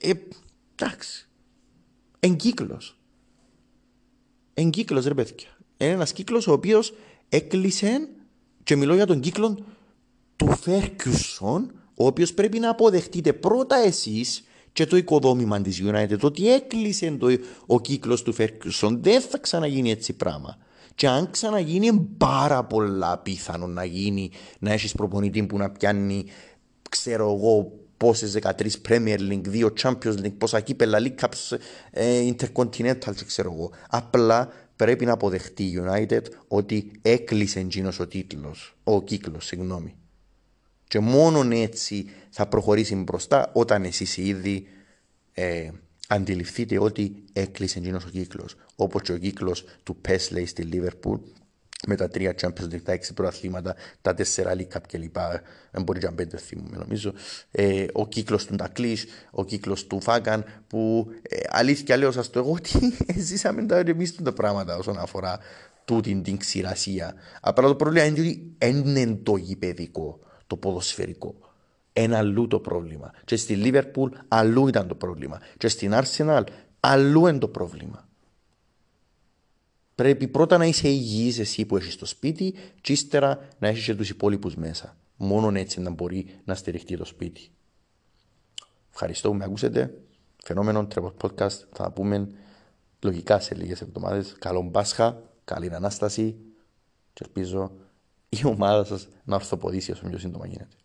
Ε, εντάξει. Εγκύκλος εγκύκλος ρε παιδιά. Είναι ένας κύκλος ο οποίος έκλεισε και μιλώ για τον κύκλο του Φέρκιουσον ο οποίος πρέπει να αποδεχτείτε πρώτα εσείς και το οικοδόμημα της United ότι έκλεισε το, ο κύκλος του Φέρκουσον δεν θα ξαναγίνει έτσι πράγμα και αν ξαναγίνει είναι πάρα πολλά πιθανό να γίνει να έχεις προπονητή που να πιάνει ξέρω εγώ πόσες 13 Premier League, 2 Champions League, πόσα κύπελα, League Cups, ε, Intercontinental, ξέρω εγώ. Απλά πρέπει να αποδεχτεί η United ότι έκλεισε εκείνος ο τίτλος, ο κύκλος, συγγνώμη. Και μόνο έτσι θα προχωρήσει μπροστά όταν εσείς ήδη ε, αντιληφθείτε ότι έκλεισε εκείνος ο κύκλος. Όπως και ο κύκλος του Πέσλεϊ στη Λίβερπουλ με τα τρία Champions League, τα έξι προαθλήματα, τα τέσσερα League Cup κλπ. Δεν μπορεί να πέντε θυμούμε νομίζω. Ε, ο κύκλος του Ντακλής, ο κύκλος του Φάγκαν που ε, αλήθεια λέω σας το εγώ ότι ζήσαμε τα εμείς τα πράγματα όσον αφορά τούτη την ξηρασία. Απλά το πρόβλημα είναι ότι είναι το γηπαιδικό, το ποδοσφαιρικό. Ένα αλλού το πρόβλημα. Και στη Λίβερπουλ αλλού ήταν το πρόβλημα. Και στην Arsenal αλλού είναι το πρόβλημα. Πρέπει πρώτα να είσαι υγιής εσύ που έχεις το σπίτι και ύστερα να έχεις και τους υπόλοιπους μέσα. Μόνο έτσι να μπορεί να στηριχτεί το σπίτι. Ευχαριστώ που με ακούσετε. Φαινόμενο Trevor Podcast. Θα πούμε λογικά σε λίγες εβδομάδες. Καλό Πάσχα, καλή Ανάσταση και ελπίζω η ομάδα σας να ορθοποδήσει όσο πιο σύντομα γίνεται.